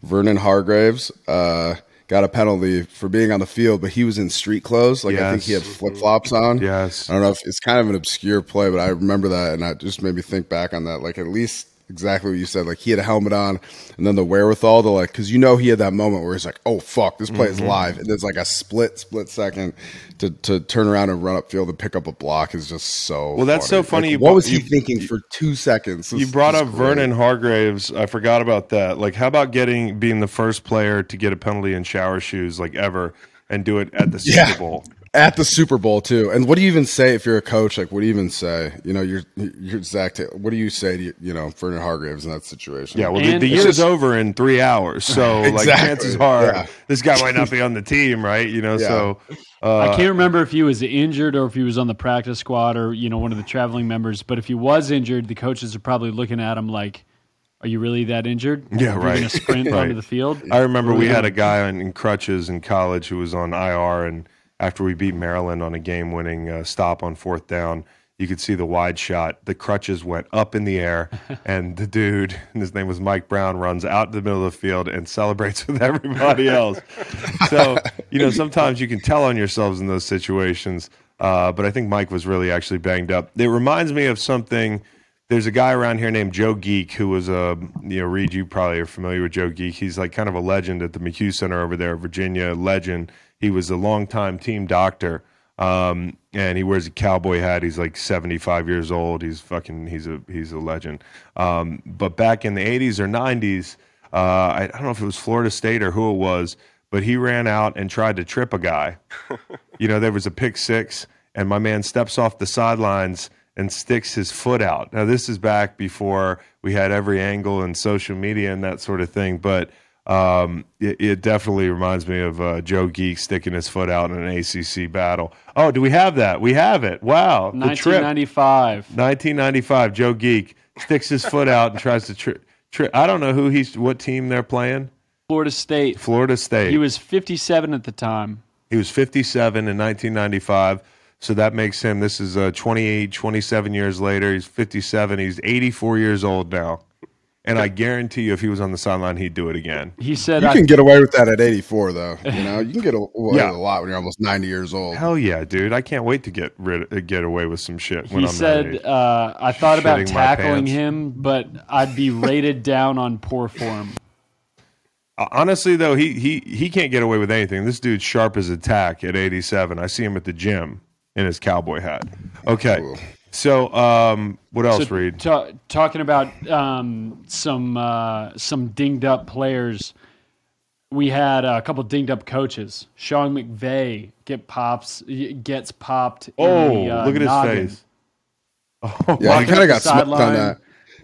Vernon Hargreaves uh, got a penalty for being on the field, but he was in street clothes. Like I think he had flip flops on. Yes. I don't know if it's kind of an obscure play, but I remember that, and that just made me think back on that. Like at least exactly what you said. Like he had a helmet on, and then the wherewithal to like, because you know he had that moment where he's like, "Oh fuck, this play is Mm-hmm. live," and there's like a split split second to to turn around and run upfield and pick up a block is just so. Well, that's so funny Like, what brought- was he you- thinking for two seconds? You brought up great. Vernon Hargreaves. I forgot about that. Like, how about getting being the first player to get a penalty in shower shoes like ever and do it at the Super Yeah. Bowl? At the Super Bowl too. And what do you even say if you're a coach? Like, what do you even say? You know, you're you're Zac. Taylor. What do you say to you know Vernon Hargreaves in that situation? Yeah, well, the, And the it's year is over in three hours, so like chances are yeah. this guy might not be on the team, right? You know, Yeah. so I uh, can't remember if he was injured or if he was on the practice squad or you know one of the traveling members. But if he was injured, the coaches are probably looking at him like, Are you really that injured? Yeah, You're right. gonna sprint Right. onto the field. I remember we had a guy on, in crutches in college who was on IR, and after we beat Maryland on a game-winning uh, stop on fourth down, you could see the wide shot. The crutches went up in the air, and the dude, and his name was Mike Brown, runs out to the middle of the field and celebrates with everybody else. so you know, sometimes you can tell on yourselves in those situations. Uh, but I think Mike was really actually banged up. It reminds me of something there's a guy around here named Joe Geek who was a you know Reed you probably are familiar with Joe Geek he's like kind of a legend at the McCue Center over there Virginia legend he was a longtime team doctor um, and he wears a cowboy hat. He's like 75 years old. He's fucking he's a he's a legend. Um, but back in the 80s or 90s uh, I, I don't know if it was Florida State or who it was but he ran out and tried to trip a guy. You know, there was a pick six, and my man steps off the sidelines and sticks his foot out. Now, this is back before we had every angle and social media and that sort of thing, but um, it, it definitely reminds me of uh, Joe Gieck sticking his foot out in an ACC battle. Oh, do we have that? We have it. Wow. The trip. 1995. 1995, Joe Gieck sticks his foot out and tries to trip. Tri- I don't know who he's, what team they're playing. Florida State. Florida State. He was 57 at the time. He was 57 in 1995. So that makes him, this is uh, 28, 27 years later. He's 57. He's 84 years old now. And I guarantee you, if he was on the sideline, he'd do it again. He said, You I, can get away with that at 84, though. You know, you can get away Yeah. with a lot when you're almost 90 years old. Hell yeah, dude. I can't wait to get rid uh, get away with some shit when he I'm said, uh, I thought about tackling him, but I'd be rated down on poor form. Uh, Honestly, though, he, he, he can't get away with anything. This dude's sharp as a tack at 87. I see him at the gym in his cowboy hat. Okay. So, um, what else, So, Reed? ta- talking about um, some uh, some dinged up players, we had a couple dinged up coaches. Sean McVay get pops gets popped. in Oh, the, uh, look at his noggin. face. Yeah, he kind of got smoked on that.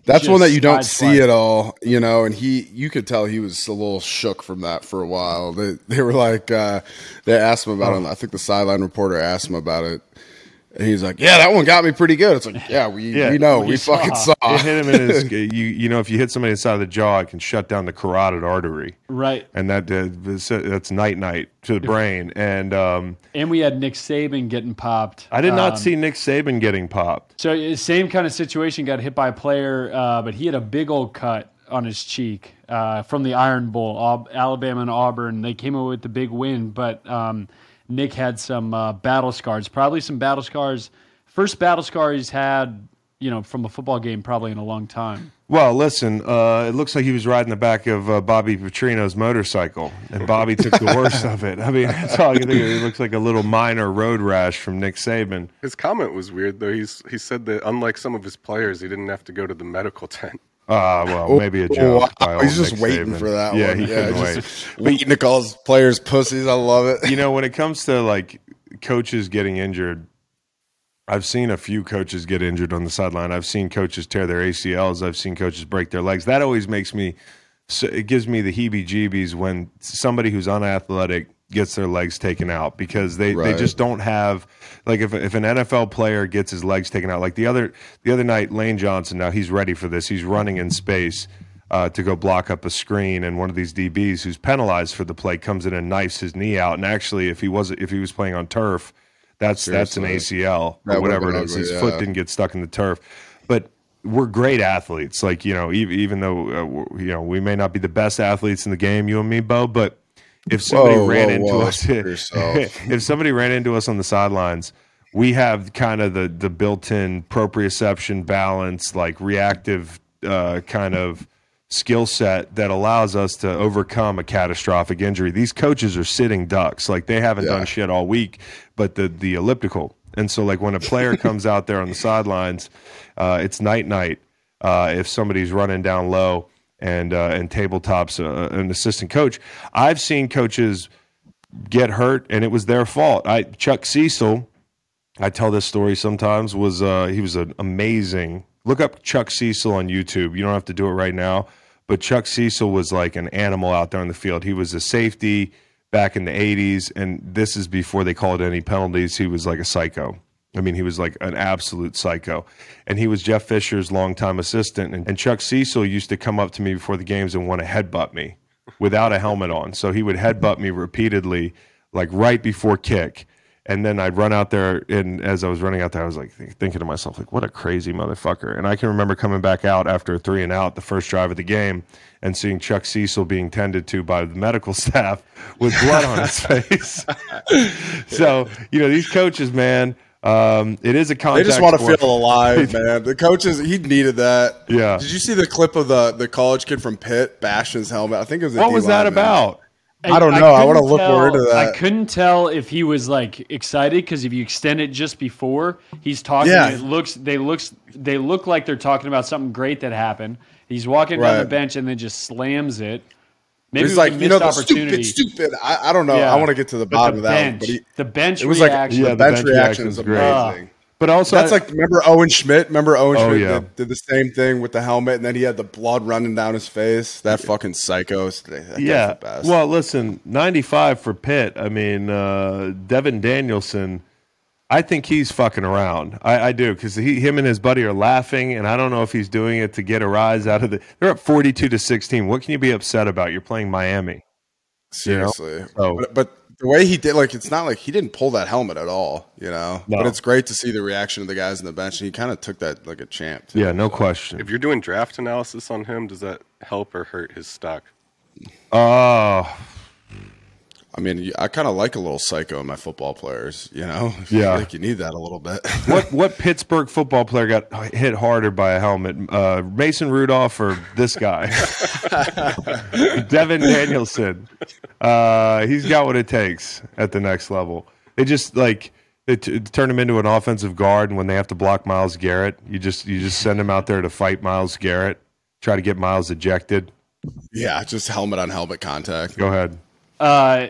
That's one that you don't sideswipe. see at all, you know. And he, you could tell he was a little shook from that for a while. They, they were like, uh, they asked him about it. I think the sideline reporter asked him about it. And he's like, "Yeah, that one got me pretty good." It's like, "Yeah, we, Yeah, we know, we we, fucking saw. saw." It hit him in his. You you know, if you hit somebody inside the jaw, it can shut down the carotid artery, Right, and that uh, that's night night to the brain. And um, and we had Nick Saban getting popped. I did not Um, see Nick Saban getting popped. So uh, same kind of situation. Got hit by a player, uh, but he had a big old cut on his cheek uh, from the Iron Bowl. Alabama and Auburn. They came away with the big win, but um, Nick had some uh, battle scars. Probably some battle scars. First battle scar he's had, you know, from a football game probably in a long time. Well, listen, uh, it looks like he was riding the back of uh, Bobby Petrino's motorcycle, and Bobby took the worst of it. I mean, that's all I can think of. It looks like a little minor road rash from Nick Saban. His comment was weird though. He's he said that unlike some of his players, he didn't have to go to the medical tent. Ah, well, maybe a Oh, joke. wow. He's just Nick waiting Saban. for that Yeah, one. he couldn't just wait. waiting to call his players pussies. I love it. you know, when it comes to like coaches getting injured, I've seen a few coaches get injured on the sideline. I've seen coaches tear their ACLs. I've seen coaches break their legs. That always makes me. So it gives me the heebie-jeebies when somebody who's unathletic gets their legs taken out because they, they just don't have like if if an NFL player gets his legs taken out like the other the other night Lane Johnson now he's ready for this he's running in space uh, to go block up a screen, and one of these DBs who's penalized for the play comes in and knifes his knee out. And actually, if he was if he was playing on turf, that's that's an ACL or would've whatever it is ugly, His yeah. foot didn't get stuck in the turf, but we're great athletes. Like you know, even, even though uh, you know we may not be the best athletes in the game, you and me, Bo, but if somebody Whoa, ran whoa, into whoa, us, speak for yourself. if somebody ran into us on the sidelines, we have kind of the the built-in proprioception balance, like reactive uh, kind of skill set that allows us to overcome a catastrophic injury. These coaches are sitting ducks, like they haven't Yeah. done shit all week, but the the elliptical. And so, like when a player comes out there on the sidelines, uh, it's night night. Uh, if somebody's running down low and uh, and tabletops uh, an assistant coach, I've seen coaches get hurt and it was their fault. I Chuck Cecil, I tell this story sometimes was uh, he was an amazing. Look up Chuck Cecil on YouTube. You don't have to do it right now, but Chuck Cecil was like an animal out there in the field. He was a safety back in the '80s, and this is before they called any penalties. He was like a psycho. I mean, he was like an absolute psycho. And he was Jeff Fisher's longtime assistant. And, and Chuck Cecil used to come up to me before the games and want to headbutt me without a helmet on. So he would headbutt me repeatedly, like right before kick. And then I'd run out there, and as I was running out there, I was like thinking to myself, like, what a crazy motherfucker. And I can remember coming back out after a three and out, the first drive of the game, and seeing Chuck Cecil being tended to by the medical staff with blood on his face. so, you know, these coaches, man, um, it is a contact. They contact. just want to sport. feel alive, man. The coaches, he needed that. Yeah. Did you see the clip of the the college kid from Pitt bashing his helmet? I think it was. a What was that D-lineman. about? I don't know. I wanna couldn't look more into that. I couldn't tell if he was like excited because if you extend it just before he's talking, Yeah. it looks they looks they look like they're talking about something great that happened. He's walking down the bench and then just slams it. Maybe He's it was like, a you know, missed the stupid, stupid. I, I don't know. Yeah. I want to get to the bottom the of that one, but he, the bench it was like reaction. Yeah, the the bench, bench reaction reaction's is great. amazing. But also, That's like remember Owen Schmitt. Remember Owen Oh, Schmitt yeah. did, did the same thing with the helmet, and then he had the blood running down his face. That fucking psycho. That yeah. the best. Well, listen, 95 for Pitt. I mean, uh, Devin Danielson, I think he's fucking around. I, I do because he, him and his buddy are laughing, and I don't know if he's doing it to get a rise out of the. They're up 42 to 16. What can you be upset about? You're playing Miami. seriously. So- But, but the way he did, like, it's not like he didn't pull that helmet at all. You know. No. But it's great to see the reaction of the guys in the bench, and he kind of took that like a champ. Too. Yeah, no question. If you're doing draft analysis on him, does that help or hurt his stock? Oh, I mean, I kind of like a little psycho in my football players. You know. Yeah. I think you need that a little bit. what what Pittsburgh football player got hit harder by a helmet? Uh, Mason Rudolph or this guy, Devin Danielson? Uh, he's got what it takes at the next level. They just like they t- turn him into an offensive guard, and when they have to block Myles Garrett, you just you just send him out there to fight Myles Garrett, try to get Myles ejected. yeah, just helmet on helmet contact. Go ahead. Uh,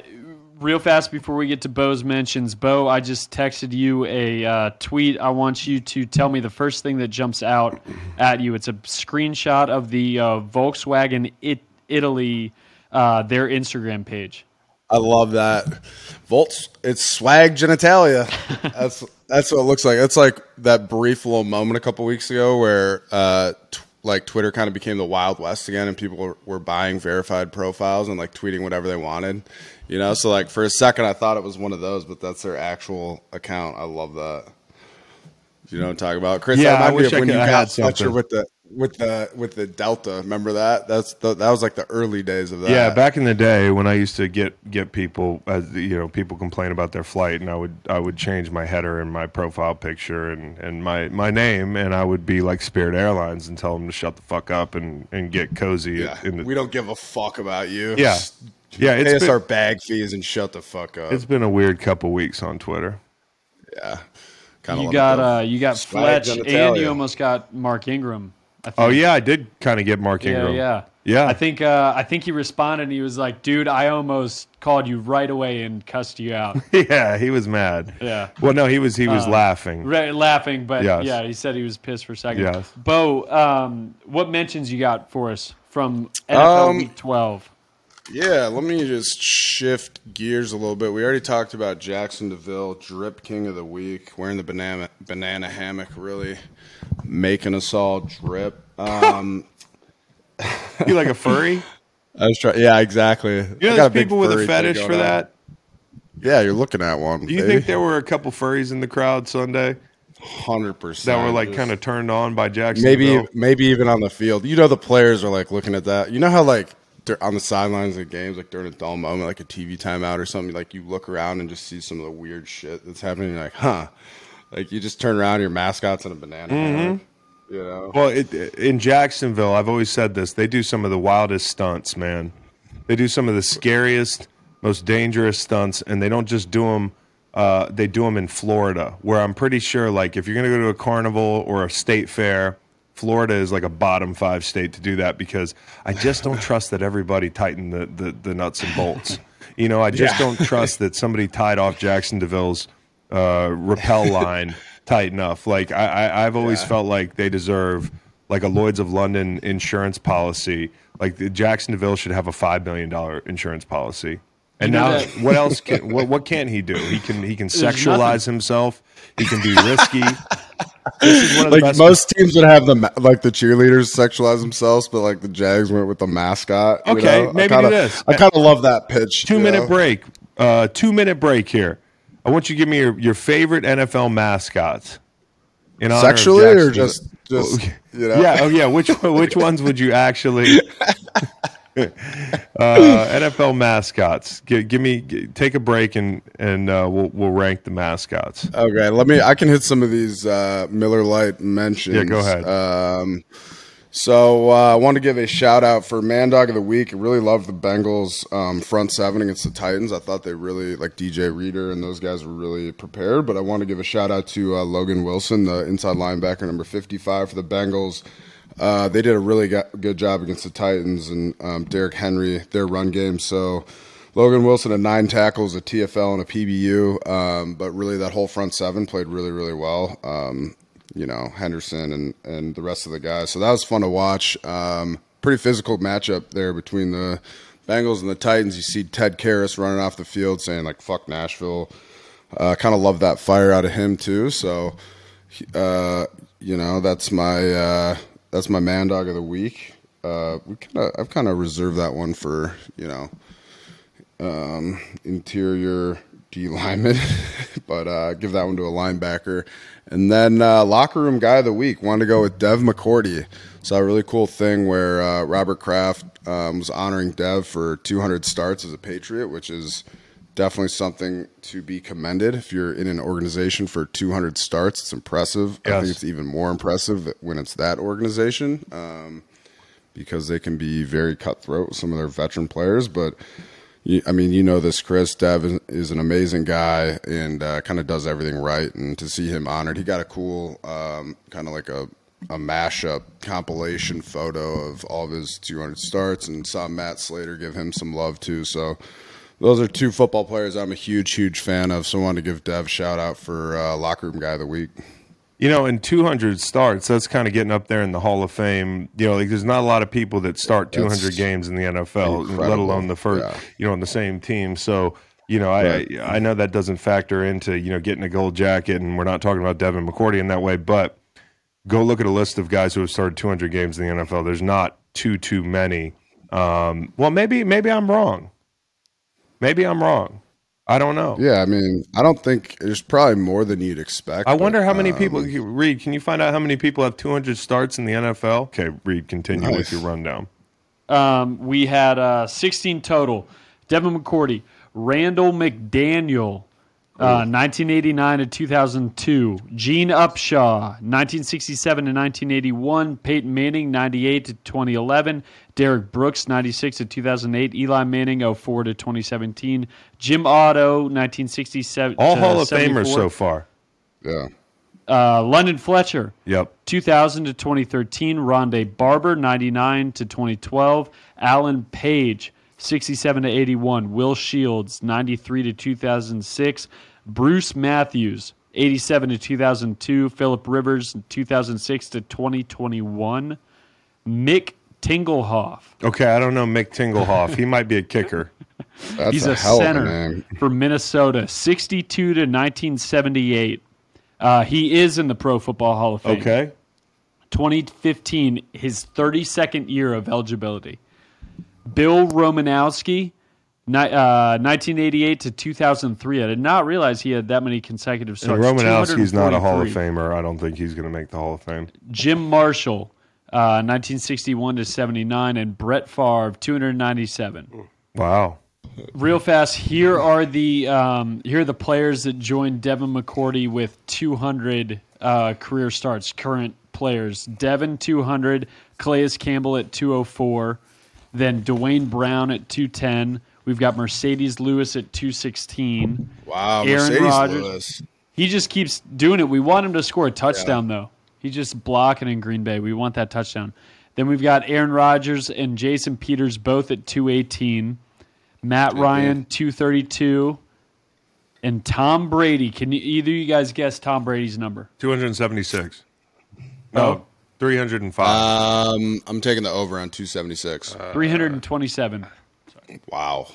real fast before we get to Bo's mentions, Bo, I just texted you a uh, tweet. I want you to tell me the first thing that jumps out at you. It's a screenshot of the uh, Volkswagen it- Italy, uh, their Instagram page. I love that. Volts, it's swag genitalia. That's that's what it looks like. It's like that brief little moment a couple weeks ago where uh, t- like Twitter kind of became the Wild West again, and people were, were buying verified profiles and like tweeting whatever they wanted. You know, so like for a second I thought it was one of those, but that's their actual account. I love that. You know what I'm talking about, Chris? Yeah, that I wish I could- you I had Fletcher something. with the with the with the Delta. Remember that? That's the, that was like the early days of that. Yeah, back in the day when I used to get get people, as you know, people complain about their flight, and I would I would change my header and my profile picture and, and my, my name, and I would be like Spirit Airlines and tell them to shut the fuck up and, and get cozy. Yeah, in the, we don't give a fuck about you. yeah, yeah. Pay It's us been, our bag fees and shut the fuck up. it's been a weird couple weeks on Twitter. yeah, Kinda You got uh, you got Swag Fletch, and you almost got Mark Ingram. Oh yeah, I did kind of get Mark Yeah, Ingram. yeah, Yeah. I think uh, I think he responded. and He was like, "Dude, I almost called you right away and cussed you out." yeah, he was mad. Yeah. Well, no, he was he was laughing. Right, laughing, but Yes. yeah, he said he was pissed for a second. Yes. Bo, um, what mentions you got for us from NFL Um, Week 12? Yeah, let me just shift gears a little bit. We already talked about Jaxson de Ville, drip king of the week, wearing the banana banana hammock, really making us all drip. Um, You like a furry? I was trying. Yeah, exactly. You know, got there's people with a fetish for on. that. Yeah, you're looking at one. Do you think there were a couple furries in the crowd Sunday hundred percent that were like kind of turned on by Jaxson? maybe maybe even on the field. You know, the players are like looking at that. You know how like on the sidelines of games, like during a dull moment, like a TV timeout or something, like you look around and just see some of the weird shit that's happening. You're like, huh? Like you just turn around, your mascot's in a banana. hammock, You know, Well, it, in Jacksonville, I've always said this. They do some of the wildest stunts, man. They do some of the scariest, most dangerous stunts, and they don't just do them. Uh, they do them in Florida, where I'm pretty sure, like, if you're going to go to a carnival or a state fair, Florida is like a bottom five state to do that because I just don't trust that everybody tightened the, the, the nuts and bolts. You know, I just don't trust that somebody tied off Jaxson de Ville's uh, rappel line tight enough. Like I, I, I've always felt like they deserve like a Lloyd's of London insurance policy. Like the Jaxson de Ville should have a five million dollar insurance policy. And now, that- what else? Can, what what can he do? He can he can sexualize himself. He can be risky. this is one of the Like best. most teams would have the like the cheerleaders sexualize themselves, but like the Jags went with the mascot. you Okay, know? maybe I kinda, do this. I kind of love that pitch. two minute know? break. Uh, two minute break here. I want you to give me your, your favorite NFL mascots. In honor Sexually or just just you know? Yeah, oh yeah. Which which ones would you actually? uh, NFL mascots. Give, give me g- take a break and and uh, we'll we'll rank the mascots. Okay, let me. I can hit some of these uh, Miller Lite mentions. Yeah, go ahead. Um, so uh, I want to give a shout out for Man Dog of the Week. I really loved the Bengals um, front seven against the Titans. I thought they really like DJ Reader and those guys were really prepared. But I want to give a shout out to uh, Logan Wilson, the inside linebacker number fifty five for the Bengals. Uh, they did a really go- good job against the Titans and um, Derrick Henry, their run game. So Logan Wilson had nine tackles, a TFL, and a PBU. Um, but really, that whole front seven played really, really well. Um, you know, Henderson and, and the rest of the guys. So that was fun to watch. Um, pretty physical matchup there between the Bengals and the Titans. You see Ted Karras running off the field saying, like, fuck Nashville. Uh, kind of love that fire out of him, too. So, uh, you know, that's my. That's my man dog of the week. Uh, we kind of, I've kind of reserved that one for you know, um, interior D lineman, but uh, give that one to a linebacker. And then uh, locker room guy of the week wanted to go with Dev McCourty. Saw a really cool thing where uh, Robert Kraft um, was honoring Dev for 200 starts as a Patriot, which is definitely something to be commended. If you're in an organization for 200 starts, it's impressive. I think it's even more impressive when it's that organization um, because they can be very cutthroat with some of their veteran players. But I mean, you know this, Chris. Dev is, is an amazing guy and uh, kind of does everything right. And to see him honored, he got a cool um, kind of like a a mashup compilation photo of all of his 200 starts, and saw Matt Slater give him some love too. So those are two football players I'm a huge, huge fan of. So I wanted to give Dev a shout out for uh, locker room guy of the week. You know, in 200 starts, that's kind of getting up there in the Hall of Fame. You know, like there's not a lot of people that start 200 That's games in the NFL, let alone the first, Yeah. you know, on the same team. So, you know, I, Right. I I know that doesn't factor into you know getting a gold jacket, and we're not talking about Devin McCourty in that way. But go look at a list of guys who have started 200 games in the NFL. There's not too too many. Um, well, maybe maybe I'm wrong. Maybe I'm wrong. I don't know. Yeah, I mean, I don't think there's probably more than you'd expect. I wonder but, how many um, people. Reed, can you find out how many people have 200 starts in the NFL? Okay, Reed, continue with your rundown. Um, we had uh, 16 total. Devin McCourty, Randall McDaniel, uh, 1989 to 2002. Gene Upshaw, 1967 to 1981. Peyton Manning, 98 to 2011. Derrick Brooks, 96 to 2008. Eli Manning, 04 to 2017. Jim Otto, 1967. All to Hall of 74. Famers so far. Yeah. Uh, London Fletcher, Yep. 2000 to 2013, Rondé Barber, 99 to 2012, Alan Page, 67 to 81, Will Shields, 93 to 2006, Bruce Matthews, 87 to 2002, Philip Rivers, 2006 to 2021, Mick Tingelhoff. Okay, I don't know Mick Tingelhoff. he might be a kicker. That's He's a, a, center of a name. for Minnesota, 62 to 1978. Uh, he is in the Pro Football Hall of Fame. Okay. 2015, his 32nd year of eligibility. Bill Romanowski, uh, 1988 to 2003. I did not realize he had that many consecutive And starts. Romanowski's not a Hall of Famer. I don't think he's going to make the Hall of Fame. Jim Marshall, uh, 1961 to 79, and Brett Favre, 297. Wow. Real fast, here are the um, here are the players that joined Devin McCourty with 200 uh, career starts. Current players: Devin 200, Calais Campbell at 204, then Duane Brown at 210. We've got Marcedes Lewis at 216. Wow, Aaron Marcedes Rodgers. Lewis. He just keeps doing it. We want him to score a touchdown though. He's just blocking in Green Bay. We want that touchdown. Then we've got Aaron Rodgers and Jason Peters both at 218. Matt Ryan 232 and Tom Brady. Can you, either of you guys guess Tom Brady's number? 276. No, Oh. 305. Um, I'm taking the over on 276. Uh, 327. wow.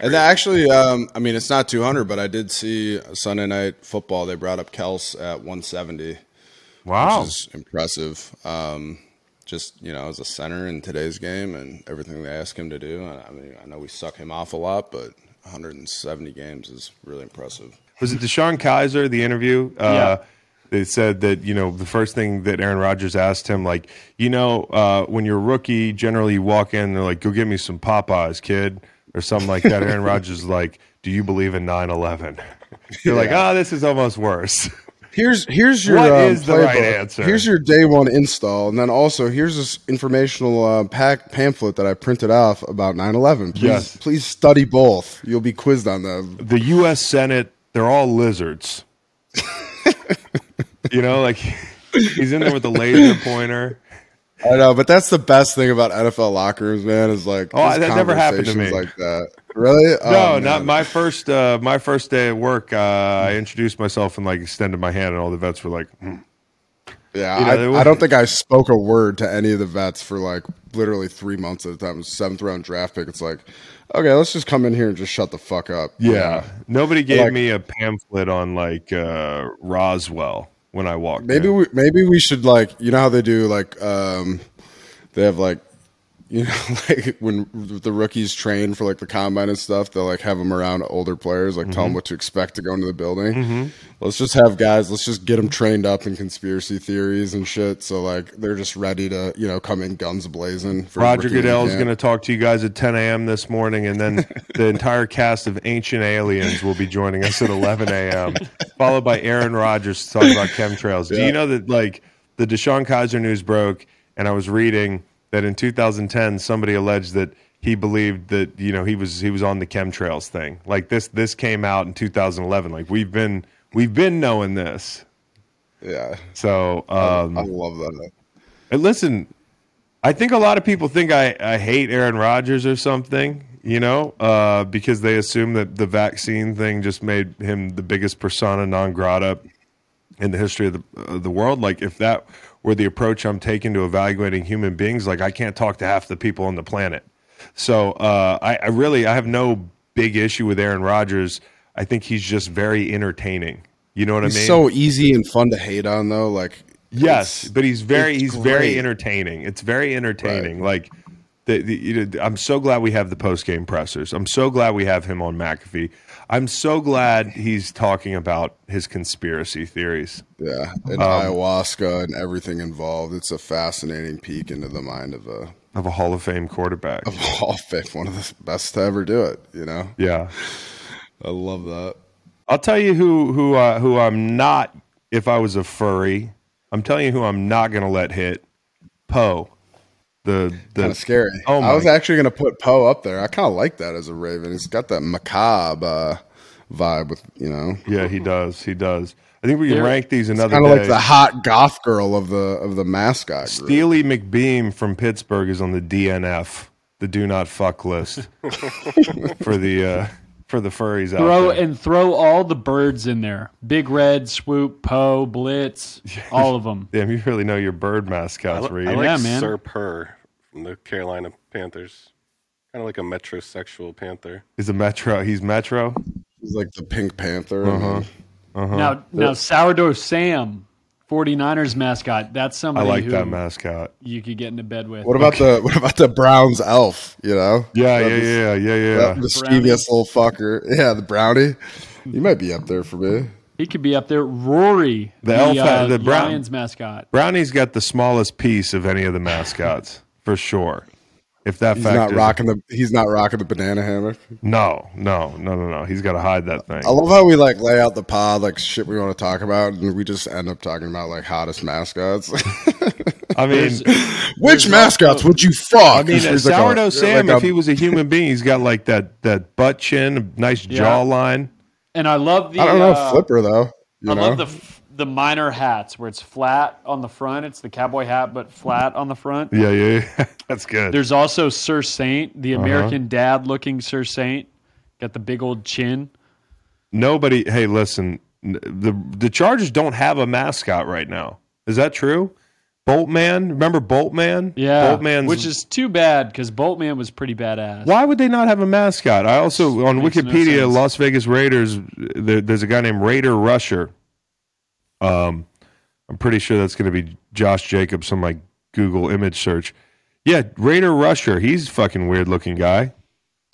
And actually, um, I mean, it's not 200, but I did see Sunday night football. They brought up Kels at 170, Wow. which is impressive. Um, just you know, as a center in today's game and everything they ask him to do. And I mean, I know we suck him off a lot, but 170 games is really impressive. Was it DeShone Kizer, the interview? Uh, Yeah. They said that, you know, the first thing that Aaron Rodgers asked him, like, you know, uh, when you're a rookie, generally you walk in, they're like, go get me some Popeyes, kid, or something like that. Aaron Rodgers is like, do you believe in 9 11? You're like, oh, this is almost worse. Here's here's your What um, is the right answer? Here's your day one install, and then also here's this informational uh, pack pamphlet that I printed off about 9/11. Please Yes. please study both. You'll be quizzed on them. the U.S. Senate, they're all lizards. you know, like he's in there with the laser pointer. I know, but that's the best thing about NFL locker rooms, man. Is like Oh, that never happened to me. Like that, really? Oh, No, man. not my first. Uh, my first day at work. Uh, I introduced myself and like extended my hand, and all the vets were like, hmm. Yeah, you know, I, I don't think I spoke a word to any of the vets for like literally three months at a time. Seventh round draft pick. It's like, okay, let's just come in here and just shut the fuck up. "Yeah." Nobody gave Like- me a pamphlet on like uh, Roswell when I walked. Maybe in. we maybe we should like you know how they do like um they have like you know like when the rookies train for like the combine and stuff they'll like have them around older players like tell them mm-hmm. what to expect to go into the building. Mm-hmm. Let's just have guys. Let's just get them trained up in conspiracy theories and shit. So like they're just ready to you know come in guns blazing. For Roger Goodell is going to talk to you guys at 10 a.m. this morning, and then the entire cast of Ancient Aliens will be joining us at 11 a.m., followed by Aaron Rodgers to talk about chemtrails. Do you know that, like, the DeShone Kizer news broke, and I was reading that in 2010, somebody alleged that he believed that you know he was he was on the chemtrails thing. Like this this came out in 2011. Like we've been we've been knowing this. Yeah, So um, I love that. and listen, I think a lot of people think I, I hate Aaron Rodgers or something, you know, uh, because they assume that the vaccine thing just made him the biggest persona non grata in the history of the, of the world. Like, if that were the approach I'm taking to evaluating human beings, like, I can't talk to half the people on the planet. So uh, I, I really I have no big issue with Aaron Rodgers. I think he's just very entertaining. You know what He's I mean? so easy and fun to hate on though. Like Yes, but he's very he's very entertaining. It's very entertaining. Like the, the you know, I'm so glad we have the post game pressers. I'm so glad we have him on McAfee. I'm so glad he's talking about his conspiracy theories. Yeah, and Um, ayahuasca and everything involved. It's a fascinating peek into the mind of a Of a Hall of Fame quarterback. of a Hall of Fame, one of the best to ever do it. You know, Yeah. I love that. I'll tell you who who uh, who I'm not if I was a furry. I'm telling you who I'm not going to let hit. Poe. The the Kind of scary. Oh I was actually going to put Poe up there. I kind of like that as a Raven. He's got that macabre uh, vibe with you know, Yeah, he does. He does. I think we can There- rank these another kind of like the hot goth girl of the of the mascot. Group. Steely McBeam from Pittsburgh is on the DNF, the do not fuck list for the uh, for the furries out Throw there. and throw all the birds in there. Big Red, Swoop, Poe, Blitz, all of them. Damn, you really know your bird mascots, I, Reed. li- I like Yeah, man. Sir Purr from the Carolina Panthers. Kind of like a metrosexual panther. He's a Metro. He's Metro. He's like the Pink Panther. Uh-huh. Now, now Sourdough Sam, 49ers mascot. That's somebody I like who that mascot. you could get into bed with. What about the what about the Browns elf? You know, Yeah, yeah, was- yeah, yeah, yeah. that mischievous little fucker. Yeah, the brownie. You might be up there for me. He could be up there. Roary, The the, elf uh, the brown- Lions mascot. Brownie's got the smallest piece of any of the mascots for sure. If that He's fact not is- rocking the he's not rocking the banana hammer. no, no, no, no, no. He's got to hide that thing. I love how we like lay out the pod like shit we want to talk about, and we just end up talking about like hottest mascots. I mean, Which mascots would you fuck? I mean, There's like a- sourdough Sam. like if he was a human being, he's got like that that butt chin, nice Yeah. jawline. And I love the. I don't know, uh, flipper though. You I know? love the f- the minor hats where it's flat on the front. It's the cowboy hat, but flat on the front. Yeah, yeah, yeah. that's good. There's also Sir Saint, Uh-huh. the American dad looking Sir Saint. Got the big old chin. Nobody. Hey, listen. The the Chargers don't have a mascot right now. Is that true? Boltman. Remember Boltman? Yeah, Boltman's which is too bad because Boltman was pretty badass. Why would they not have a mascot? I also on no Wikipedia, sense. Las Vegas Raiders. There, there's a guy named Raider Rusher. Um, I'm pretty sure that's going to be Josh Jacobs on my Google image search. Yeah, Raider Rusher. He's a fucking weird looking guy.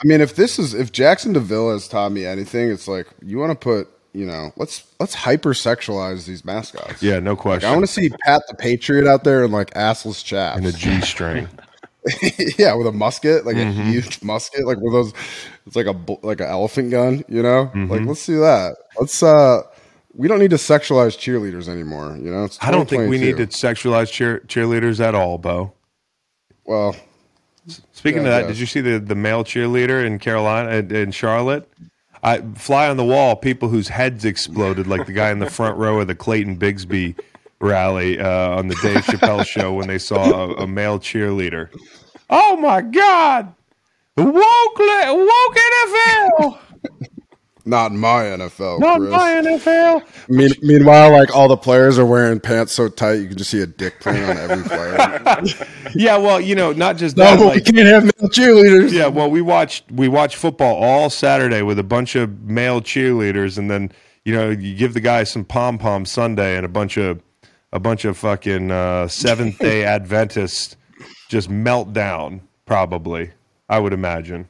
I mean, if this is if Jaxson de Ville has taught me anything, it's like you want to put you know let's let's hypersexualize these mascots. Yeah, no Like, question. I want to see Pat the Patriot out there in like assless chaps. in a G string. yeah, with a musket, like Mm-hmm. a huge musket, like with those. It's like a like an elephant gun, you know. Mm-hmm. Like let's see that. Let's. uh We don't need to sexualize cheerleaders anymore. You know. It's I don't think we need to sexualize cheer, cheerleaders at all, Bo. Well, Speaking Yeah, of that, did you see the, the male cheerleader in Carolina in, Charlotte? I fly on the wall. People whose heads exploded, like the guy in the front row of the Clayton Bigsby rally uh, on the Dave Chappelle show when they saw a, a male cheerleader. Oh my God! Woke woke NFL, not in my NFL. not Chris. my NFL. Mean, meanwhile, like all the players are wearing pants so tight you can just see a dick print on every player. Yeah, well, you know, not just no, that. we can't have male cheerleaders. Yeah, well, we watched we watched football all Saturday with a bunch of male cheerleaders, and then you know you give the guy some pom pom Sunday and a bunch of a bunch of fucking uh, Seventh Day Adventists just melt down. Probably, I would imagine.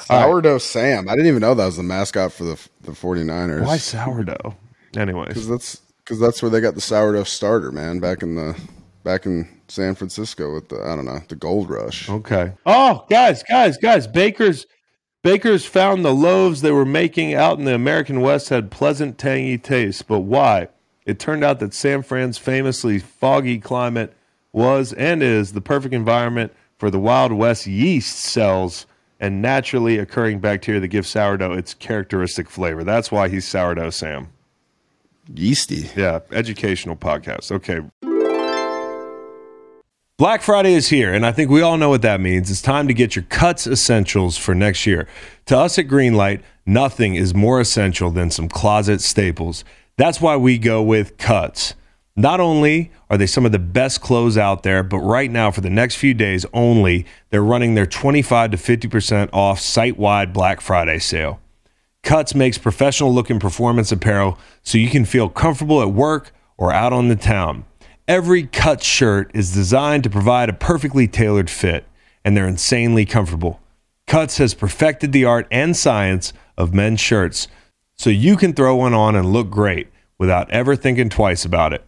Sourdough Sam. I didn't even know that was the mascot for the the 49ers. Why sourdough? Anyways, Because that's because that's where they got the sourdough starter, man. Back in the back in San Francisco with the I don't know the gold rush. okay. Oh, guys, guys, guys! Bakers, bakers found the loaves they were making out in the American West had pleasant, tangy taste. But why? It turned out that San Fran's famously foggy climate was and is the perfect environment for the Wild West yeast cells and naturally occurring bacteria that give sourdough its characteristic flavor. That's why he's sourdough Sam. Yeasty. Yeah, educational podcast. Okay. Black Friday is here, and I think we all know what that means. It's time to get your cuts essentials for next year. To us at Greenlight, nothing is more essential than some closet staples. That's why we go with cuts. Not only are they some of the best clothes out there, but right now, for the next few days only, they're running their 25 to 50% off site wide Black Friday sale. Cuts makes professional looking performance apparel so you can feel comfortable at work or out on the town. Every Cuts shirt is designed to provide a perfectly tailored fit, and they're insanely comfortable. Cuts has perfected the art and science of men's shirts so you can throw one on and look great without ever thinking twice about it.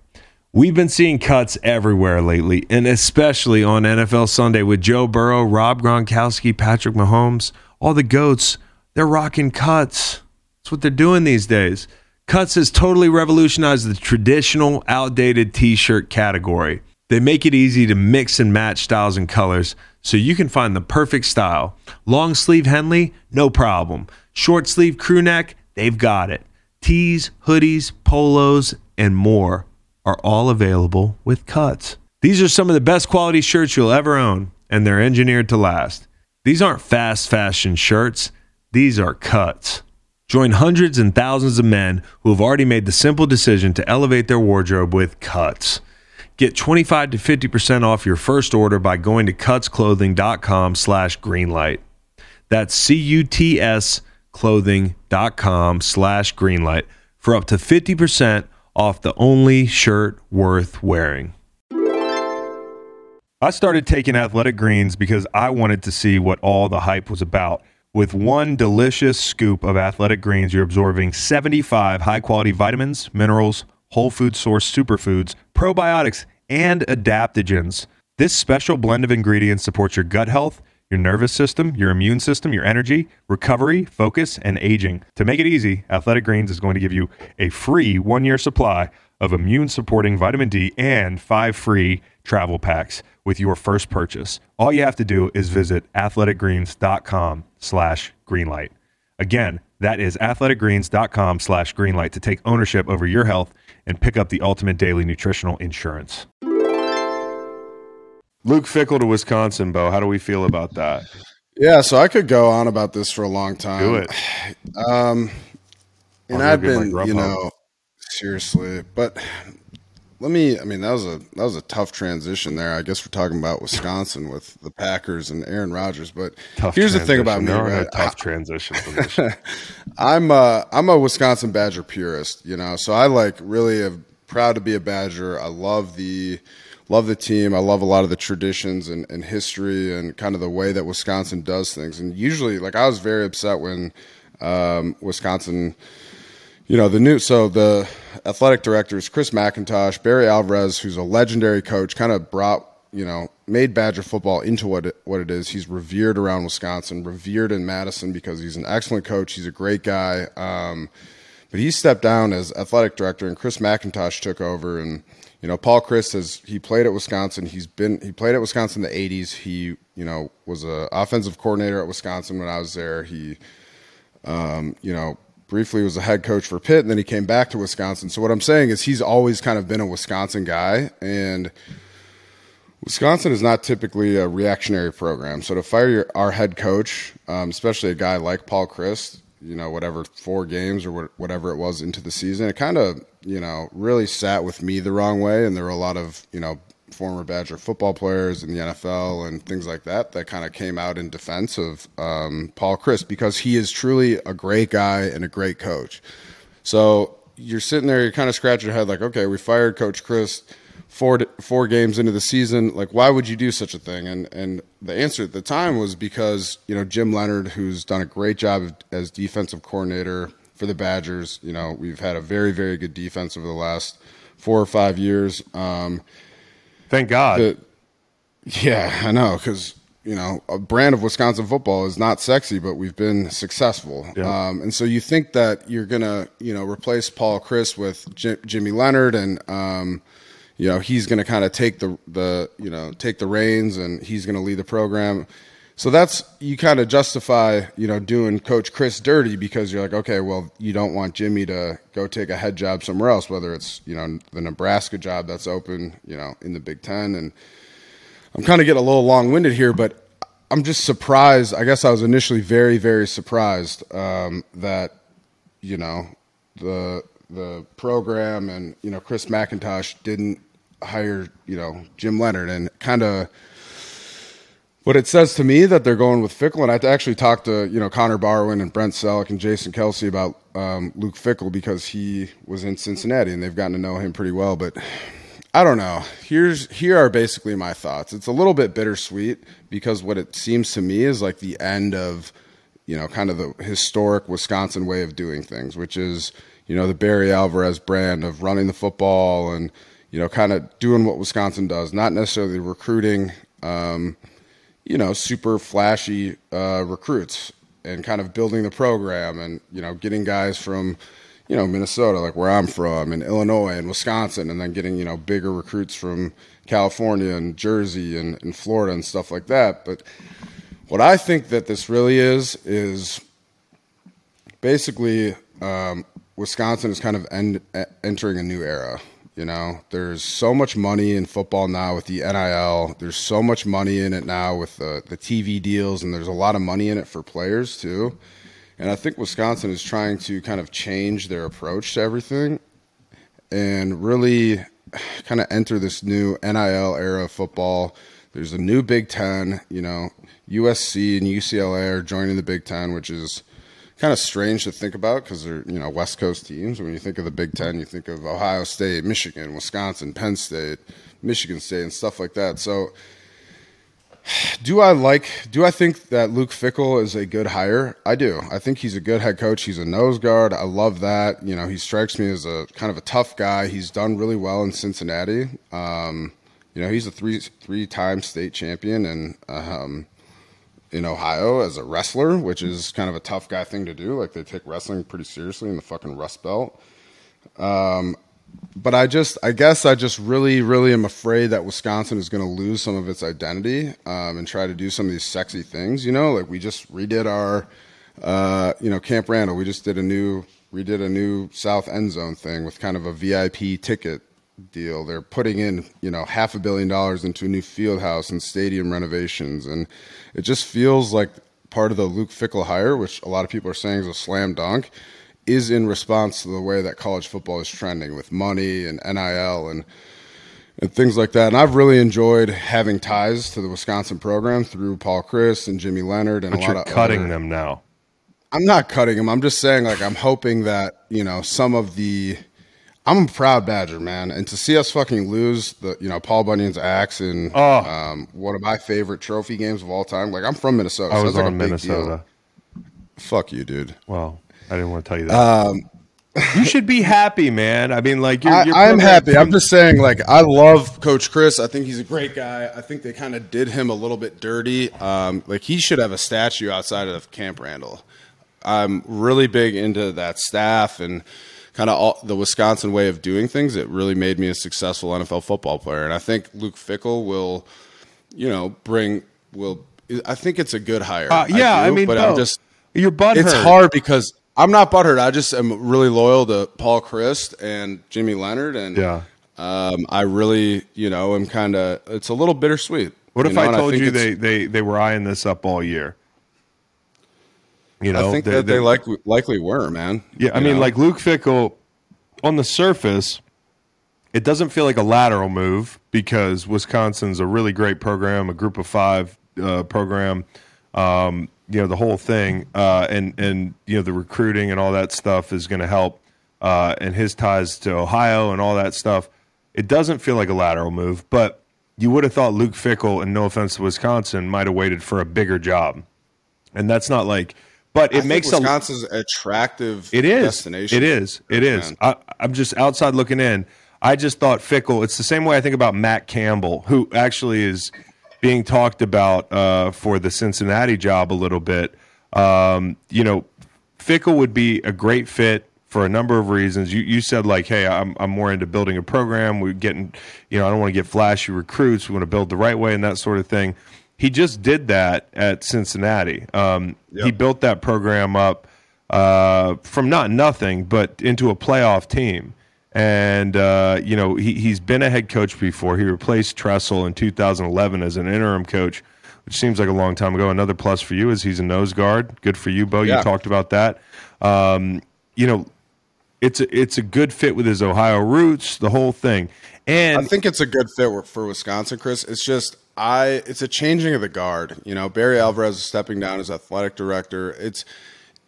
We've been seeing cuts everywhere lately, and especially on NFL Sunday with Joe Burrow, Rob Gronkowski, Patrick Mahomes, all the GOATs. They're rocking cuts. That's what they're doing these days. Cuts has totally revolutionized the traditional, outdated t shirt category. They make it easy to mix and match styles and colors so you can find the perfect style. Long sleeve Henley, no problem. Short sleeve crew neck, they've got it. Tees, hoodies, polos, and more are all available with cuts. These are some of the best quality shirts you'll ever own, and they're engineered to last. These aren't fast fashion shirts, these are cuts. Join hundreds and thousands of men who have already made the simple decision to elevate their wardrobe with cuts. Get 25 to 50% off your first order by going to cutsclothing.com slash greenlight. That's C-U-T-S clothing.com slash greenlight for up to 50% off the only shirt worth wearing. I started taking athletic greens because I wanted to see what all the hype was about. With one delicious scoop of athletic greens, you're absorbing 75 high quality vitamins, minerals, whole food source superfoods, probiotics, and adaptogens. This special blend of ingredients supports your gut health, your nervous system, your immune system, your energy, recovery, focus, and aging. To make it easy, Athletic Greens is going to give you a free one year supply of immune supporting vitamin D and five free travel packs with your first purchase. All you have to do is visit athleticgreens.com slash greenlight. Again, that is athleticgreens.com slash greenlight to take ownership over your health and pick up the ultimate daily nutritional insurance. Luke Fickell to Wisconsin, Bo. How do we feel about that? Yeah, so I could go on about this for a long time. Do it. Um, and I've go get my been, you know, seriously, but let me. I mean, that was a that was a tough transition there. I guess we're talking about Wisconsin with the Packers and Aaron Rodgers. But Tough here's the thing about me, transition. There are no right? tough transitions. in. I'm a I'm a Wisconsin Badger purist, you know. So I like really am proud to be a Badger. I love the love the team. I love a lot of the traditions and, and history and kind of the way that Wisconsin does things. And usually, like I was very upset when um, Wisconsin, you know, the new so the athletic directors Chris McIntosh, Barry Alvarez, who's a legendary coach, kind of brought you know made Badger football into what it, what it is. He's revered around Wisconsin, revered in Madison because he's an excellent coach. He's a great guy. Um, but he stepped down as athletic director, and Chris McIntosh took over. And you know, Paul Chryst has he played at Wisconsin. He's been he played at Wisconsin in the '80s. He you know was a offensive coordinator at Wisconsin when I was there. He um, you know briefly was a head coach for Pitt, and then he came back to Wisconsin. So what I'm saying is he's always kind of been a Wisconsin guy, and Wisconsin is not typically a reactionary program. So to fire your, our head coach, um, especially a guy like Paul Chryst, you know, whatever four games or whatever it was into the season, it kind of you know really sat with me the wrong way. And there were a lot of you know former Badger football players in the NFL and things like that that kind of came out in defense of um, Paul Chryst because he is truly a great guy and a great coach. So you're sitting there, you're kind of scratching your head, like, okay, we fired Coach Chryst four four games into the season. Like, why would you do such a thing? And and the answer at the time was because you know Jim Leonhard, who's done a great job as defensive coordinator for the Badgers. You know, we've had a very very good defense over the last four or five years. Um, Thank God. the, yeah, I know because you know a brand of Wisconsin football is not sexy, but we've been successful. Yeah. Um, and so you think that you're gonna you know replace Paul Chryst with J- Jimmy Leonhard, and um, you know he's gonna kind of take the the you know take the reins, and he's gonna lead the program. So that's you kind of justify, you know, doing Coach Chryst dirty because you're like, okay, well, you don't want Jimmy to go take a head job somewhere else, whether it's you know the Nebraska job that's open, you know, in the Big Ten, and I'm kind of getting a little long winded here, but I'm just surprised. I guess I was initially very, very surprised um, that you know the the program and you know Chris McIntosh didn't hire you know Jim Leonhard and kind of what it says to me that they're going with Fickell, and I actually talked to you know Connor Barwin and Brent Celek and Jason Kelce about um, Luke Fickell because he was in Cincinnati and they've gotten to know him pretty well. But I don't know. Here's here are basically my thoughts. It's a little bit bittersweet because what it seems to me is like the end of you know kind of the historic Wisconsin way of doing things, which is you know the Barry Alvarez brand of running the football and you know kind of doing what Wisconsin does, not necessarily recruiting. Um, you know, super flashy uh, recruits and kind of building the program and, you know, getting guys from, you know, Minnesota, like where I'm from, and Illinois and Wisconsin, and then getting, you know, bigger recruits from California and Jersey and, and Florida and stuff like that. But what I think that this really is, is basically um, Wisconsin is kind of end, entering a new era. You know, there's so much money in football now with the NIL. There's so much money in it now with the, the TV deals, and there's a lot of money in it for players too. And I think Wisconsin is trying to kind of change their approach to everything and really kind of enter this new NIL era of football. There's a new Big Ten, you know, USC and UCLA are joining the Big Ten, which is kind of strange to think about because they're you know West Coast teams. When you think of the Big Ten, you think of Ohio State, Michigan, Wisconsin, Penn State, Michigan State, and stuff like that. So, do I like? Do I think that Luke Fickell is a good hire? I do. I think he's a good head coach. He's a nose guard. I love that. You know, he strikes me as a kind of a tough guy. He's done really well in Cincinnati. Um, you know, he's a three three time state champion and. Um, in Ohio as a wrestler, which is kind of a tough guy thing to do. Like they take wrestling pretty seriously in the fucking Rust Belt. Um, but I just, I guess I just really, really am afraid that Wisconsin is going to lose some of its identity um, and try to do some of these sexy things. You know, like we just redid our, uh, you know, Camp Randall. We just did a new, redid a new South End Zone thing with kind of a VIP ticket deal. They're putting in, you know, half a billion dollars into a new field house and stadium renovations. And it just feels like part of the Luke Fickell hire, which a lot of people are saying is a slam dunk, is in response to the way that college football is trending with money and NIL and and things like that. And I've really enjoyed having ties to the Wisconsin program through Paul Chryst and Jimmy Leonhard and But a lot of cutting other- them now. I'm not cutting them. I'm just saying, like, I'm hoping that you know some of the. I'm a proud Badger man, and to see us fucking lose the, you know, Paul Bunyan's axe in Oh. um, one of my favorite trophy games of all time. Like, I'm from Minnesota. I so was like on a Minnesota. Fuck you, dude. Well, I didn't want to tell you that. you should be happy, man. I mean, like you're. I, you're I'm happy. from- I'm just saying, like, I love Coach Chryst. I think he's a great guy. I think they kind of did him a little bit dirty. Um, like, he should have a statue outside of Camp Randall. I'm really big into that staff and kind of the Wisconsin way of doing things. It really made me a successful NFL football player, and I think Luke Fickell will, you know, bring will. I think it's a good hire. Uh, yeah, I, do, mean, but Bo, I'm just your butt it's hurt. hard because I'm not butthurt. I just am really loyal to Paul Chryst and Jimmy Leonhard, and Yeah. um, I really, you know, am kind of. It's a little bittersweet. What if know, I told think you they, they, they were eyeing this up all year? You know, I think that they like likely were man. Yeah, I You mean, know? like Luke Fickell, on the surface, it doesn't feel like a lateral move because Wisconsin's a really great program, a group of five uh, program. Um, you know, the whole thing, uh, and and you know the recruiting and all that stuff is going to help, uh, and his ties to Ohio and all that stuff. It doesn't feel like a lateral move, but you would have thought Luke Fickell, and no offense to Wisconsin, might have waited for a bigger job, and that's not like. But it makes a Wisconsin's attractive. it is. destination. It is. It is. Man. I, I'm just outside looking in. I just thought Fickell. It's the same way I think about Matt Campbell, who actually is being talked about uh, for the Cincinnati job a little bit. Um, you know, Fickell would be a great fit for a number of reasons. You you said like, hey, I'm I'm more into building a program. We're getting, you know, I don't want to get flashy recruits. We want to build the right way and that sort of thing. He just did that at Cincinnati. Um, He built that program up uh, from not nothing, but into a playoff team. And uh, you know he he's been a head coach before. He replaced Tressel in 2011 as an interim coach, which seems like a long time ago. Another plus for you is he's a nose guard. Good for you, Bo. Yeah. You talked about that. Um, you know, it's a, it's a good fit with his Ohio roots, the whole thing. And I think it's a good fit for Wisconsin, Chris. It's just I. It's a changing of the guard. You know, Barry Alvarez is stepping down as athletic director. It's.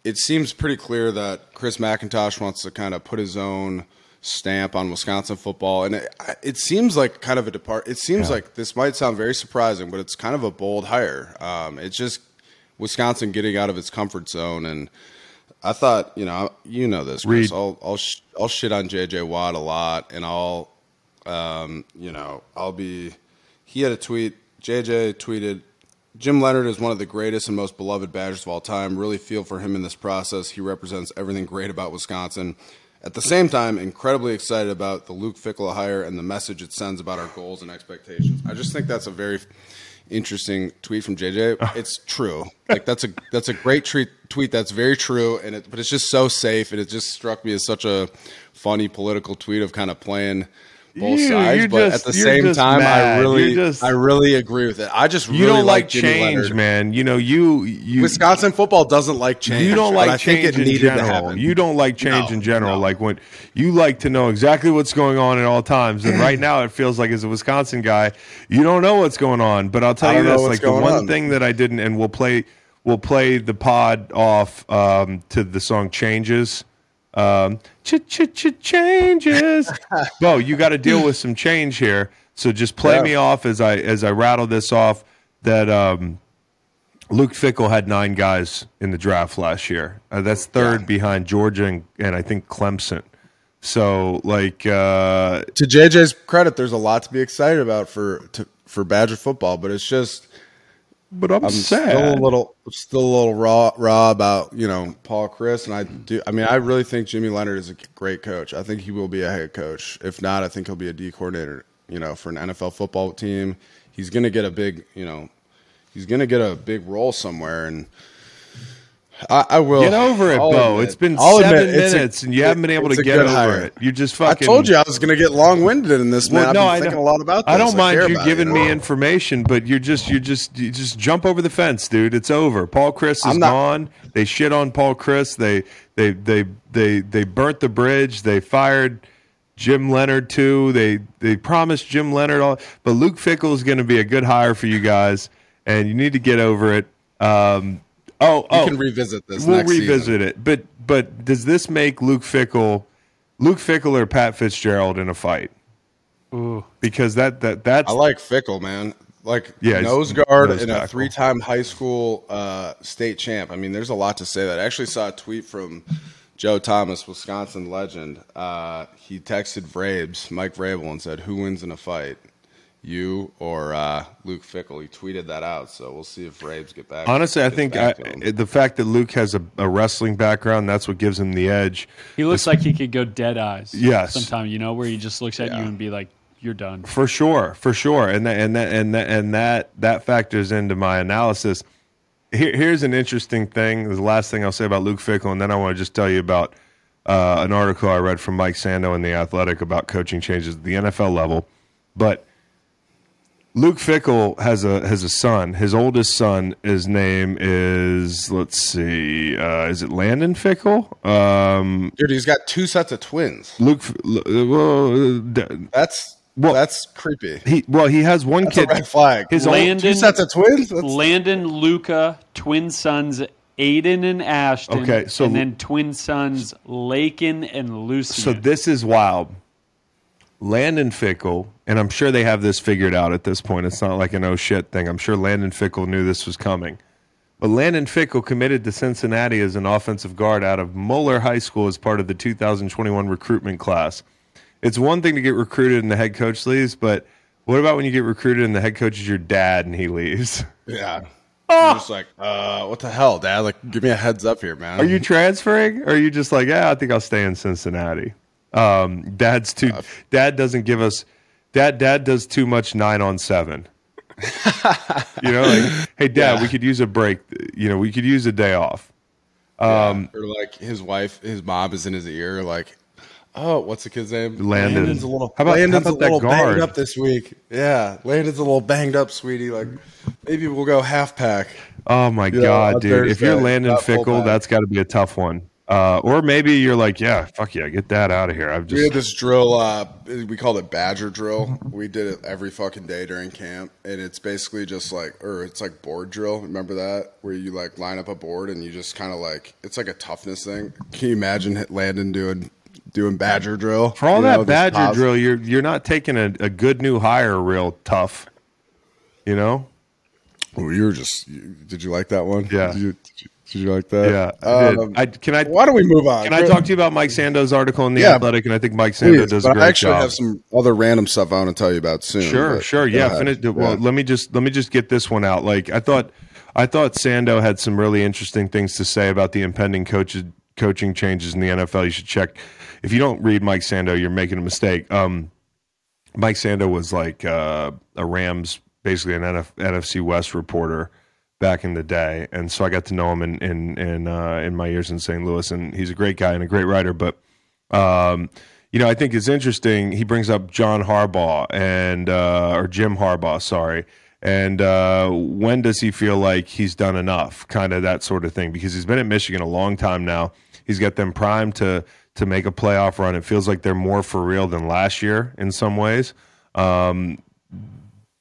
It seems pretty clear that Chris McIntosh wants to kind of put his own stamp on Wisconsin football, and it, it seems like kind of a depart. It seems like this might sound very surprising, but it's kind of a bold hire. Um, it's just Wisconsin getting out of its comfort zone and. I thought, you know, you know this, Chris. Reed. I'll I'll, sh- I'll shit on JJ Watt a lot, and I'll um, you know, I'll be. He had a tweet. JJ tweeted, "Jim Leonhard is one of the greatest and most beloved Badgers of all time. Really feel for him in this process. He represents everything great about Wisconsin. At the same time, incredibly excited about the Luke Fickell hire and the message it sends about our goals and expectations. I just think that's a very interesting tweet from JJ. Ah. It's true. Like that's a that's a great tweet. Tweet that's very true, and it, but it's just so safe, and it just struck me as such a funny political tweet of kind of playing both You- sides. but just- at the same time, mad. I really, just- I really agree with it. I just you really don't like Jimmy change, Leonhard. man. You know, you you Wisconsin football doesn't like change. You don't like I think change it in general. You don't like change No, in general. no. Like when you like to know exactly what's going on at all times. And right now, it feels like as a Wisconsin guy, you don't know what's going on. But I'll tell you this: like the one on. thing that I didn't, and we'll play, we'll play the pod off um, to the song "Changes." Um, ch ch ch changes. Bo, you got to deal with some change here. So just play Yeah. me off as I as I rattle this off. That um, Luke Fickell had nine guys in the draft last year. Uh, that's third behind Georgia and, and I think Clemson. So like uh, to JJ's credit, there's a lot to be excited about for to, for Badger football, but it's just but I'm, I'm sad. still a little still a little raw raw about you know Paul Chryst, and I do. I mean, I really think Jimmy Leonhard is a great coach. I think he will be a head coach. If not, I think he'll be a D coordinator. You know, for an NFL football team, he's going to get a big you know he's going to get a big role somewhere, and I, I will Get over it, I'll Bo. admit- It's been I'll admit seven it's a- minutes, and you haven't been able to get over hire. it. You just fucking. I told you I was going to get long winded in this, man. Well, I've been I thinking don't, a lot about this. I don't mind you giving it, me information, but you're just you just you just jump over the fence, dude. It's over. Paul Chryst is not- gone. They shit on Paul Chryst. They they they they they burnt the bridge. They fired Jim Leonhard too. They they promised Jim Leonhard all, but Luke Fickell is going to be a good hire for you guys, and you need to get over it. Um, oh, We oh, can revisit this. we'll next revisit season. it. But but does this make Luke Fickell, Luke Fickell or Pat Fitzgerald in a fight? Ooh. Because that that that's I like Fickell, man. Like Yeah, he's nose guard nose and a three-time high school uh, state champ. I mean, there's a lot to say. That I actually saw a tweet from Joe Thomas, Wisconsin legend. Uh, he texted Vrabes, Mike Vrabel, and said, "Who wins in a fight, you or uh, Luke Fickell?" He tweeted that out, so we'll see if Vrabes get back. honestly, I think I, the fact that Luke has a, a wrestling background that's what gives him the edge. He looks like he could go dead eyes. Yes. Sometime, you know, where he just looks at you and be like, "You're done." For sure, for sure, and that, and that, and that, and that that factors into my analysis. Here, here's an interesting thing. The last thing I'll say about Luke Fickell, and then I want to just tell you about uh, an article I read from Mike Sando in the Athletic about coaching changes at the NFL level. But Luke Fickell has a has a son. His oldest son, his name is let's see, uh, is it Landon Fickell? Um, Dude, he's got two sets of twins. Luke, well, That's Well- that's creepy. he well he has one That's a kid. red flag. His old- Landon, two sets of twins. That's, Landon, Luca, twin sons Aiden and Ashton. Okay, so- and then twin sons Lakin and Lucy. So this is wild. Landon Fickell, and I'm sure they have this figured out at this point. It's not like an oh shit thing. I'm sure Landon Fickell knew this was coming. But Landon Fickell committed to Cincinnati as an offensive guard out of Moeller High School as part of the 2021 recruitment class. It's one thing to get recruited and the head coach leaves, but what about when you get recruited and the head coach is your dad and he leaves? yeah. You're just like, uh, what the hell, Dad? Like, give me a heads up here, man. Are you transferring? Or are you just like, yeah, I think I'll stay in Cincinnati? Um, dad's too. Dad doesn't give us. Dad. Dad does too much nine on seven. you know, like, hey, Dad, Yeah. we could use a break. You know, we could use a day off. Um, or like his wife, his mom is in his ear, like, oh, what's the kid's name? Landon. Landon's a little. How about- Landon's how about a that little guard? banged up this week. Yeah, Landon's a little banged up, sweetie. Like, maybe we'll go half pack. Oh my Yeah, God, on dude! If you're Thursday, Landon Fickell, that's got to be a tough one. Uh, or maybe you're like, yeah, fuck yeah, get that out of here. I've just We had this drill. Uh, we called it Badger drill. We did it every fucking day during camp, and it's basically just like, or it's like board drill. Remember that where you like line up a board and you just kind of like, it's like a toughness thing. Can you imagine Landon doing doing Badger drill for all You that know, Badger pos- drill, you're you're not taking a, a good new hire real tough. You know? Oh, you were just. You, did you like that one? Yeah. Did you, did you, did you like that? Yeah, I. Um, I, can I why don't we move on? can I talk to you about Mike Sando's article in the Yeah. Athletic? And I think Mike Sando Please, does a great I actually job. have some other random stuff I want to tell you about soon. Sure, sure, yeah. Finish. Well, Yeah. let me just let me just get this one out. Like I thought, I thought Sando had some really interesting things to say about the impending coaches coaching changes in the NFL. You should check. If you don't read Mike Sando, you're making a mistake. Um, Mike Sando was like uh, a Rams, basically an NF, NFC West reporter back in the day, and so I got to know him in in in, uh, in my years in St. Louis, and he's a great guy and a great writer. But um, you know, I think it's interesting. He brings up John Harbaugh and uh, or Jim Harbaugh, sorry. And uh, when does he feel like he's done enough? Kind of that sort of thing, because he's been at Michigan a long time now. He's got them primed to to make a playoff run. It feels like they're more for real than last year in some ways. Um,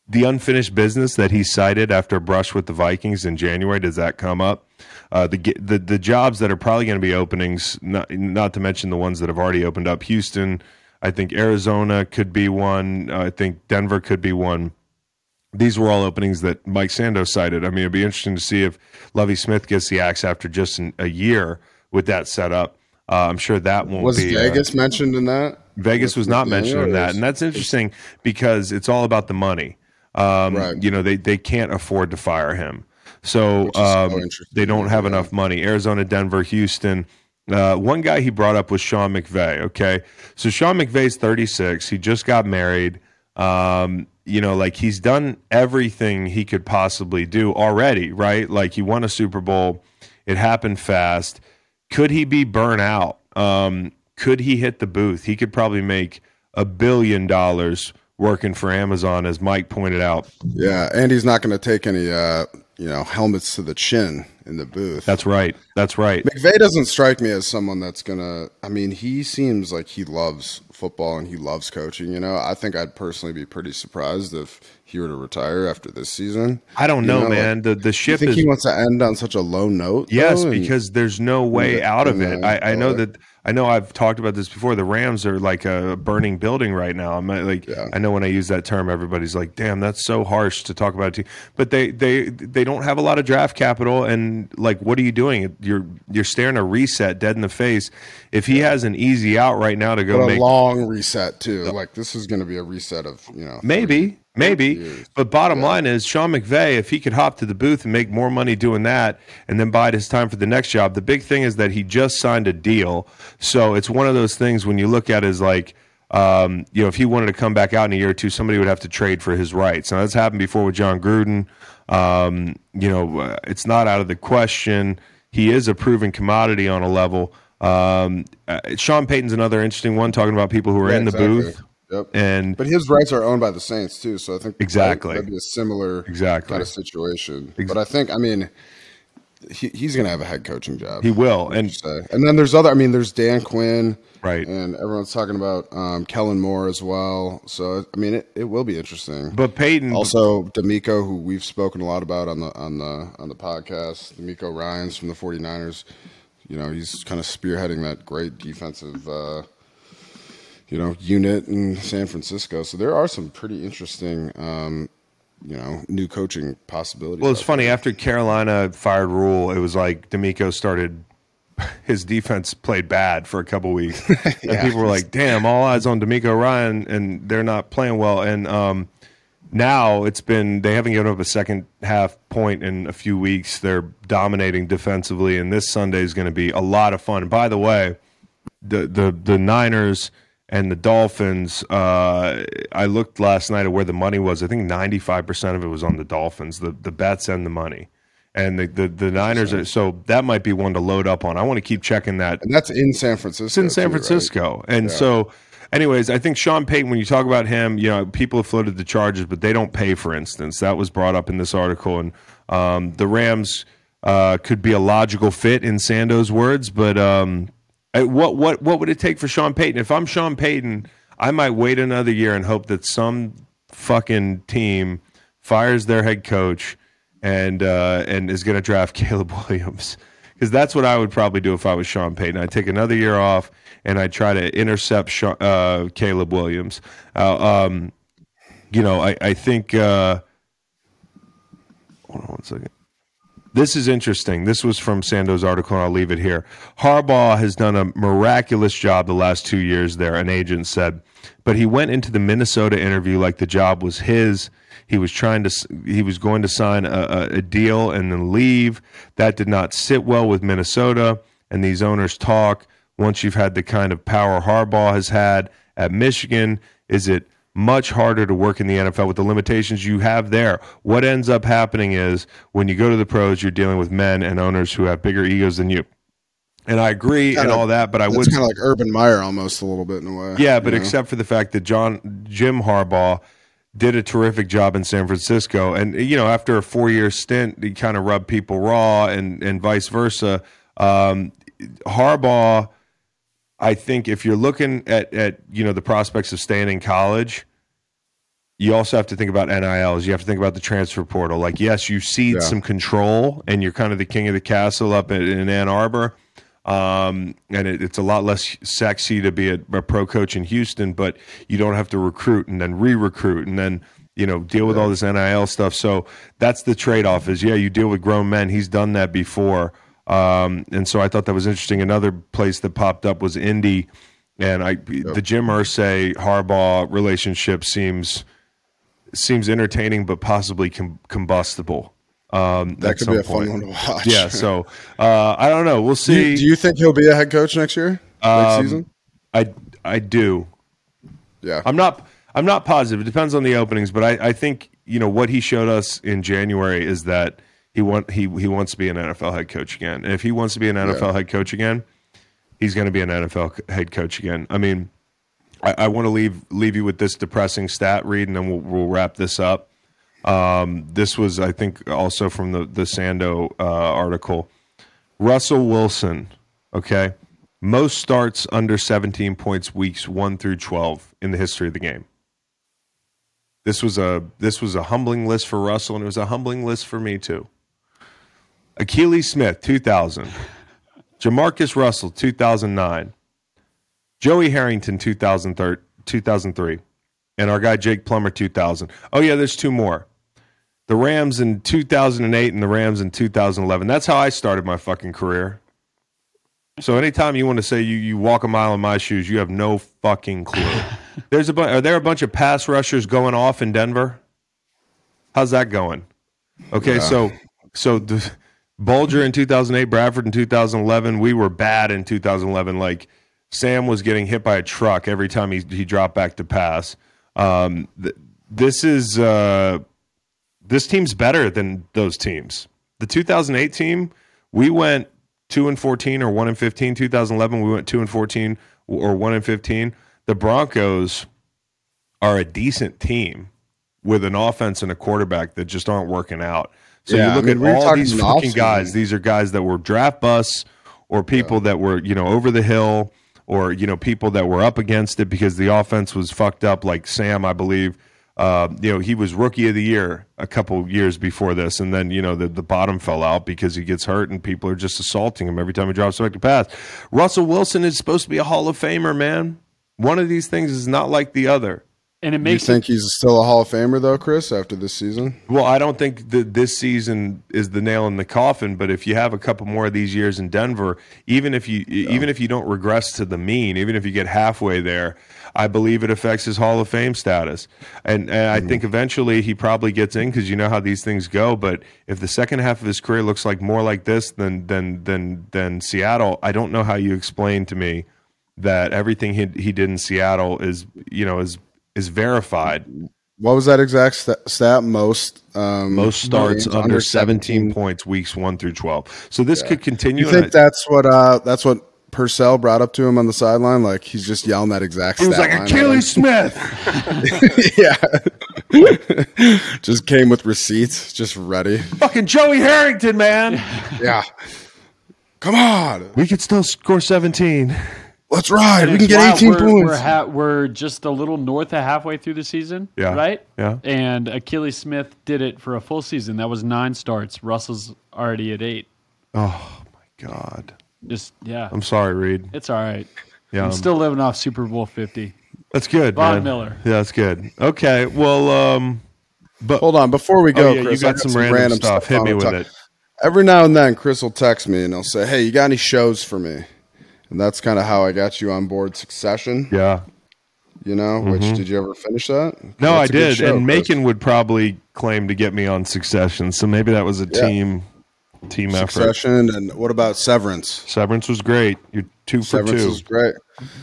the unfinished business that he cited after a brush with the Vikings in January does that come up? Uh, the the the jobs that are probably going to be openings, not not to mention the ones that have already opened up. Houston, I think Arizona could be one. Uh, I think Denver could be one. These were all openings that Mike Sando cited. I mean, it'd be interesting to see if Lovie Smith gets the axe after just an, a year with that setup. Uh, I'm sure that won't was be uh, Vegas mentioned in that? Vegas was not mentioned in that, and that's interesting because it's all about the money. Um, Right. You know, they they can't afford to fire him, so, is so um, they don't have yeah. enough money. Arizona, Denver, Houston. Uh, one guy he brought up was Sean McVay. Okay, so Sean McVay's 36. He just got married. Um, you know, like he's done everything he could possibly do already, right? Like he won a Super Bowl It happened fast. Could he be burnt out? Um, could he hit the booth? He could probably make a billion dollars working for Amazon, as Mike pointed out. Yeah, and he's not going to take any, uh, you know, helmets to the chin in the booth. That's right. That's right. McVay doesn't strike me as someone that's gonna. I mean, he seems like he loves football and he loves coaching. You know, I think I'd personally be pretty surprised if he were to retire after this season. I don't You know, know, man. the the You ship think is he wants to end on such a low note? Yes, though? And- because there's no way out of it. I, I know that I know I've talked about this before. The Rams are like a burning building right now. I'm like Yeah. I know when I use that term, everybody's like, "Damn, that's so harsh to talk about." It. But they they they don't have a lot of draft capital, and like, what are you doing? You're you're staring a reset dead in the face. If he has an easy out right now to go but a make long reset too. Like this is going to be a reset of you know Maybe, maybe. But bottom line is Sean McVay, if he could hop to the booth and make more money doing that and then bide his time for the next job, the big thing is that he just signed a deal. So it's one of those things when you look at it as like, um, you know, if he wanted to come back out in a year or two, somebody would have to trade for his rights. Now, that's happened before with Jon Gruden. Um, you know, uh, it's not out of the question. He is a proven commodity on a level. Um, uh, Sean Payton's another interesting one, talking about people who are Yeah, in the exactly. booth. Yep. And But his rights are owned by the Saints too, so I think Exactly. that'd be a similar Exactly. kind of situation. But I think, I mean, he, he's going to have a head coaching job. he will. And. And then there's other. I mean, there's Dan Quinn, Right. And everyone's talking about um, Kellen Moore as well. So I mean, it, it will be interesting. But Peyton, also, DeMeco, who we've spoken a lot about on the on the on the podcast, DeMeco Ryans from the 49ers. You know, he's kind of spearheading that great defensive, uh, you know, unit in San Francisco. So there are some pretty interesting, um, you know, new coaching possibilities. well, it's funny. After Carolina fired Rhule, it was like DeMeco started. His defense played bad for a couple weeks, and people were like, "Damn, all eyes on DeMeco Ryan, and they're not playing well." And um, now it's been they haven't given up a second half point in a few weeks. They're dominating defensively, and this Sunday is going to be a lot of fun. by the way, the the the Niners and the Dolphins. Uh, I looked last night at where the money was. I think ninety five percent of it was on the Dolphins. The the bets and the money, and the the, the Niners. Are, so that might be one to load up on. I want to keep checking that. And that's in San Francisco. It's in San too, right? Francisco, and so. Anyways, I think Sean Payton, when you talk about him, you know, people have floated the Chargers, but they don't pay, for instance. That was brought up in this article. And um, the Rams uh, could be a logical fit, in Sando's words, but um, what what what would it take for Sean Payton? If I'm Sean Payton, I might wait another year and hope that some fucking team fires their head coach and uh, and is going to draft Caleb Williams because that's what I would probably do if I was Sean Payton. I'd take another year off and I'd try to intercept Sha- uh, Caleb Williams. Uh, um, you know, I I think. Uh, hold on one second. This is interesting. This was from Sando's article, and I'll leave it here. Harbaugh has done a miraculous job the last two years there, an agent said. But he went into the Minnesota interview like the job was his. He was trying to, he was going to sign a, a, a deal and then leave. That did not sit well with Minnesota. And these owners talk. Once you've had the kind of power Harbaugh has had at Michigan, is it much harder to work in the NFL with the limitations you have there. What ends up happening is when you go to the pros, you're dealing with men and owners who have bigger egos than you. And I agree and Kinda- all that, but I It's would kind of like Urban Meyer almost a little bit in a way. yeah, but you know? except for the fact that John Jim Harbaugh did a terrific job in San Francisco, and you know after a four year stint, he kind of rubbed people raw, and and vice versa. Um, Harbaugh, I think if you're looking at at you know the prospects of staying in college. You also have to think about NILs. You have to think about the transfer portal. Like, yes, you cede Yeah. some control, and you're kind of the king of the castle up in, in Ann Arbor um, and it, it's a lot less sexy to be a, a pro coach in Houston, but you don't have to recruit and then re-recruit and then you know deal with all this NIL stuff. So that's the trade-off. Is yeah, you deal with grown men. He's done that before, um, and so I thought that was interesting. Another place that popped up was Indy, and I the Jim Irsay Harbaugh relationship seems seems entertaining, but possibly com- combustible. Um, that could be a fun one to watch. Yeah, so uh, I don't know. We'll do, see. you, do you think he'll be a head coach next year? Next Um, season? I I do. Yeah. I'm not I'm not positive. It depends on the openings, but I, I think you know what he showed us in January is that he want he he wants to be an NFL head coach again. And if he wants to be an NFL head coach again, he's going to be an NFL head coach again. I mean, I, I want to leave leave you with this depressing stat read, and then we'll, we'll wrap this up. Um, this was, I think, also from the the Sando uh, article. Russell Wilson, okay, most starts under 17 points weeks one through 12 in the history of the game. This was a this was a humbling list for Russell, and it was a humbling list for me too. Akili Smith, 2000. JaMarcus Russell, 2009. Joey Harrington, 2003, 2003. And our guy Jake Plummer, 2000. Oh, yeah, there's two more. The Rams in 2008 and the Rams in 2011. That's how I started my fucking career. So anytime you want to say you, you walk a mile in my shoes, you have no fucking clue. There's a bu- are there a bunch of pass rushers going off in Denver? How's that going? Okay, so so the Bulger in 2008, Bradford in 2011. We were bad in 2011. Like Sam was getting hit by a truck every time he he dropped back to pass. Um, th- this is uh, this team's better than those teams. The 2008 team, we went two and 14 or one and 15. 2011, we went two and 14 or one and 15. The Broncos are a decent team with an offense and a quarterback that just aren't working out. So Yeah, you look I mean, at all these in the fucking guys. These are guys that were draft busts or people that were, you know, over the hill or, you know, people that were up against it because the offense was fucked up, like Sam, I believe. Uh, you know, he was rookie of the year a couple years before this, and then you know the, the bottom fell out because he gets hurt and people are just assaulting him every time he drops back to pass. Russell Wilson is supposed to be a Hall of Famer, man. One of these things is not like the other. And it You makes think he's still a Hall of Famer though, Chris? After this season, Well, I don't think that this season is the nail in the coffin, but if you have a couple more of these years in Denver, even if you even if you don't regress to the mean, even if you get halfway there, I believe it affects his Hall of Fame status. And, and I hmm. think eventually he probably gets in because you know how these things go. But if the second half of his career looks like more like this than than than than Seattle, I don't know how you explain to me that everything he he did in Seattle is you know is is verified. what was that exact st- stat? Most um, Most starts games under 17 points weeks 1 through 12. So this could continue. You think I- that's what uh, that's what Purcell brought up to him on the sideline? Like he's just yelling that exact. he was like line at him? Akili Smith. yeah, just came with receipts, just ready. Fucking Joey Harrington, man. Yeah, come on, we could still score 17. Let's ride. And We can get eighteen we're, points. We're, ha- we're just a little north of halfway through the season, Yeah. right? Yeah. And Akili Smith did it for a full season. That was nine starts. Russell's already at eight. Oh my god. Just yeah, I'm sorry, Reed. it's all right. Yeah, I'm um, still living off Super Bowl Fifty. that's good. Von man. Miller. Yeah, that's good. Okay, well, um, but Hold on, before we go, oh, yeah, Chris, you I got some random, stuff. Hit me with talk- it. Every now and then, Chris will text me and he'll say, "Hey, you got any shows for me?" And that's kind of how I got you on board Succession. Yeah. You know, which did you ever finish that? Mm-hmm. No, I did, show, and. Macon would probably claim to get me on Succession, so maybe that was a Yeah. team team effort. Succession, and what about Severance? Severance was great. You're two for Severance two. is great.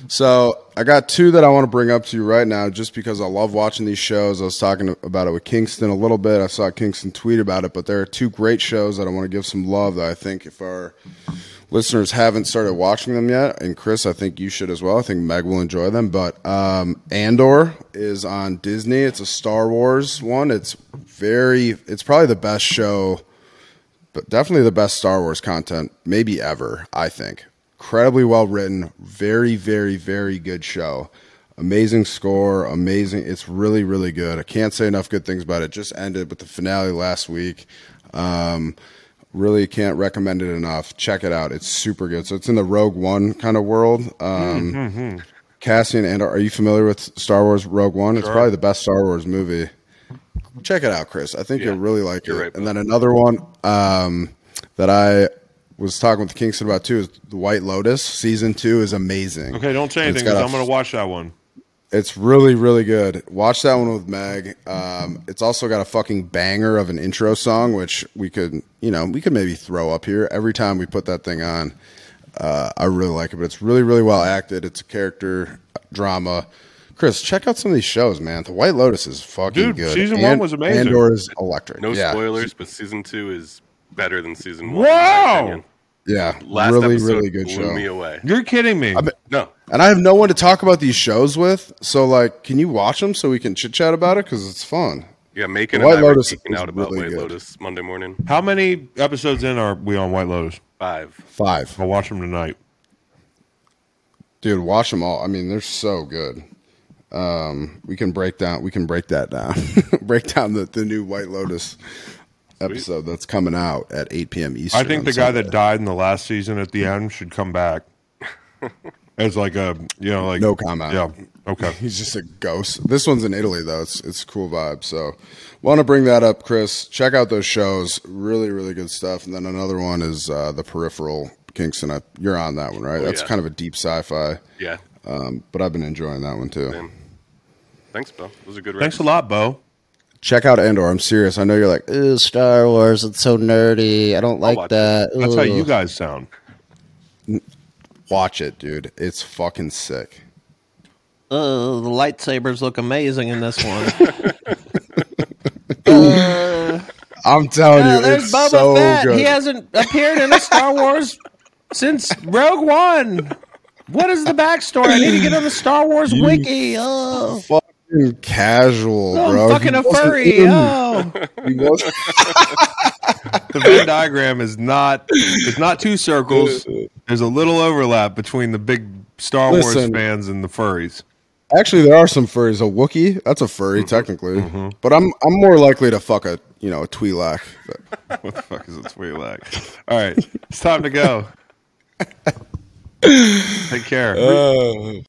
So I got two that I want to bring up to you right now, just because I love watching these shows. I was talking about it with Kingston a little bit. I saw Kingston tweet about it, but there are two great shows that I want to give some love. That I think if our listeners haven't started watching them yet, and Chris, I think you should as well. I think Meg will enjoy them. But um, Andor is on Disney. It's a Star Wars one. It's very. It's probably the best show but definitely the best Star Wars content maybe ever, I think. Incredibly well written, very, very, very good show. Amazing score, amazing. It's really, really good. I can't say enough good things about it. Just ended with the finale last week. Um, really can't recommend it enough. Check it out. It's super good. So it's in the Rogue One kind of world. Um, Cassian and are you familiar with Star Wars Rogue One? It's probably the best Star Wars movie. Check it out, Chris. I think Yeah, you'll really like it. right, and then another one um, that I was talking with Kingston about too is The White Lotus. Season two is amazing. Okay, don't say anything because I'm going to watch that one. It's really, really good. Watch that one with Meg. Um, it's also got a fucking banger of an intro song, which we could, you know, we could maybe throw up here every time we put that thing on. Uh, I really like it, but it's really, really well acted. It's a character drama. Chris, check out some of these shows, man. The White Lotus is fucking Dude, good. season one was amazing. Andor is electric. No Yeah. spoilers, but season two is better than season one. in my Wow! Opinion. Yeah, Last really, really good blew show. me away. You're kidding me. No, And I have no one to talk about these shows with. So, like, can you watch them so we can chit chat about it? Because it's fun. yeah, Macon White and I Lotus geeking is out about really White good. Lotus Monday morning. How many episodes in are we on White Lotus? Five. Five. I'll watch them tonight. Dude, watch them all. I mean, they're so good. Um, we can break down. We can break that down. break down the, the new White Lotus episode that's coming out at 8 p.m. Eastern. I think on the guy that died in the last season at the end should come back as like a you know like No comment. Yeah. Okay. He's just a ghost. This one's in Italy though. It's it's a cool vibe. So, want to bring that up, Chris. Check out those shows. Really, really good stuff. And then another one is uh, the Peripheral. Kingston, I, you're on that one, right? Oh, That's yeah. kind of a deep sci-fi, Yeah. um, but I've been enjoying that one too. Same. Thanks, Bill. Those are good. Thanks a lot, Bo. Check out Andor. I'm serious. I know you're like, Ooh, Star Wars. It's so nerdy. I don't like watch that. That's how you guys sound. watch it, dude. It's fucking sick. Uh, the lightsabers look amazing in this one. I'm telling Uh, you, there's it's Boba so Fett. good. He hasn't appeared in a Star Wars since Rogue One. What is the backstory? I need to get on the Star Wars wiki. Oh, fucking casual, oh bro. I'm fucking He a furry. Oh, The Venn diagram is not it's not two circles. There's a little overlap between the big Star Wars fans and the furries. Actually, there are some furries. A Wookiee, that's a furry mm-hmm. technically. Mm-hmm. But I'm I'm more likely to fuck a you know a Twi'lek. What the fuck is a sweet lag? All right, it's time to go. Take care. Uh.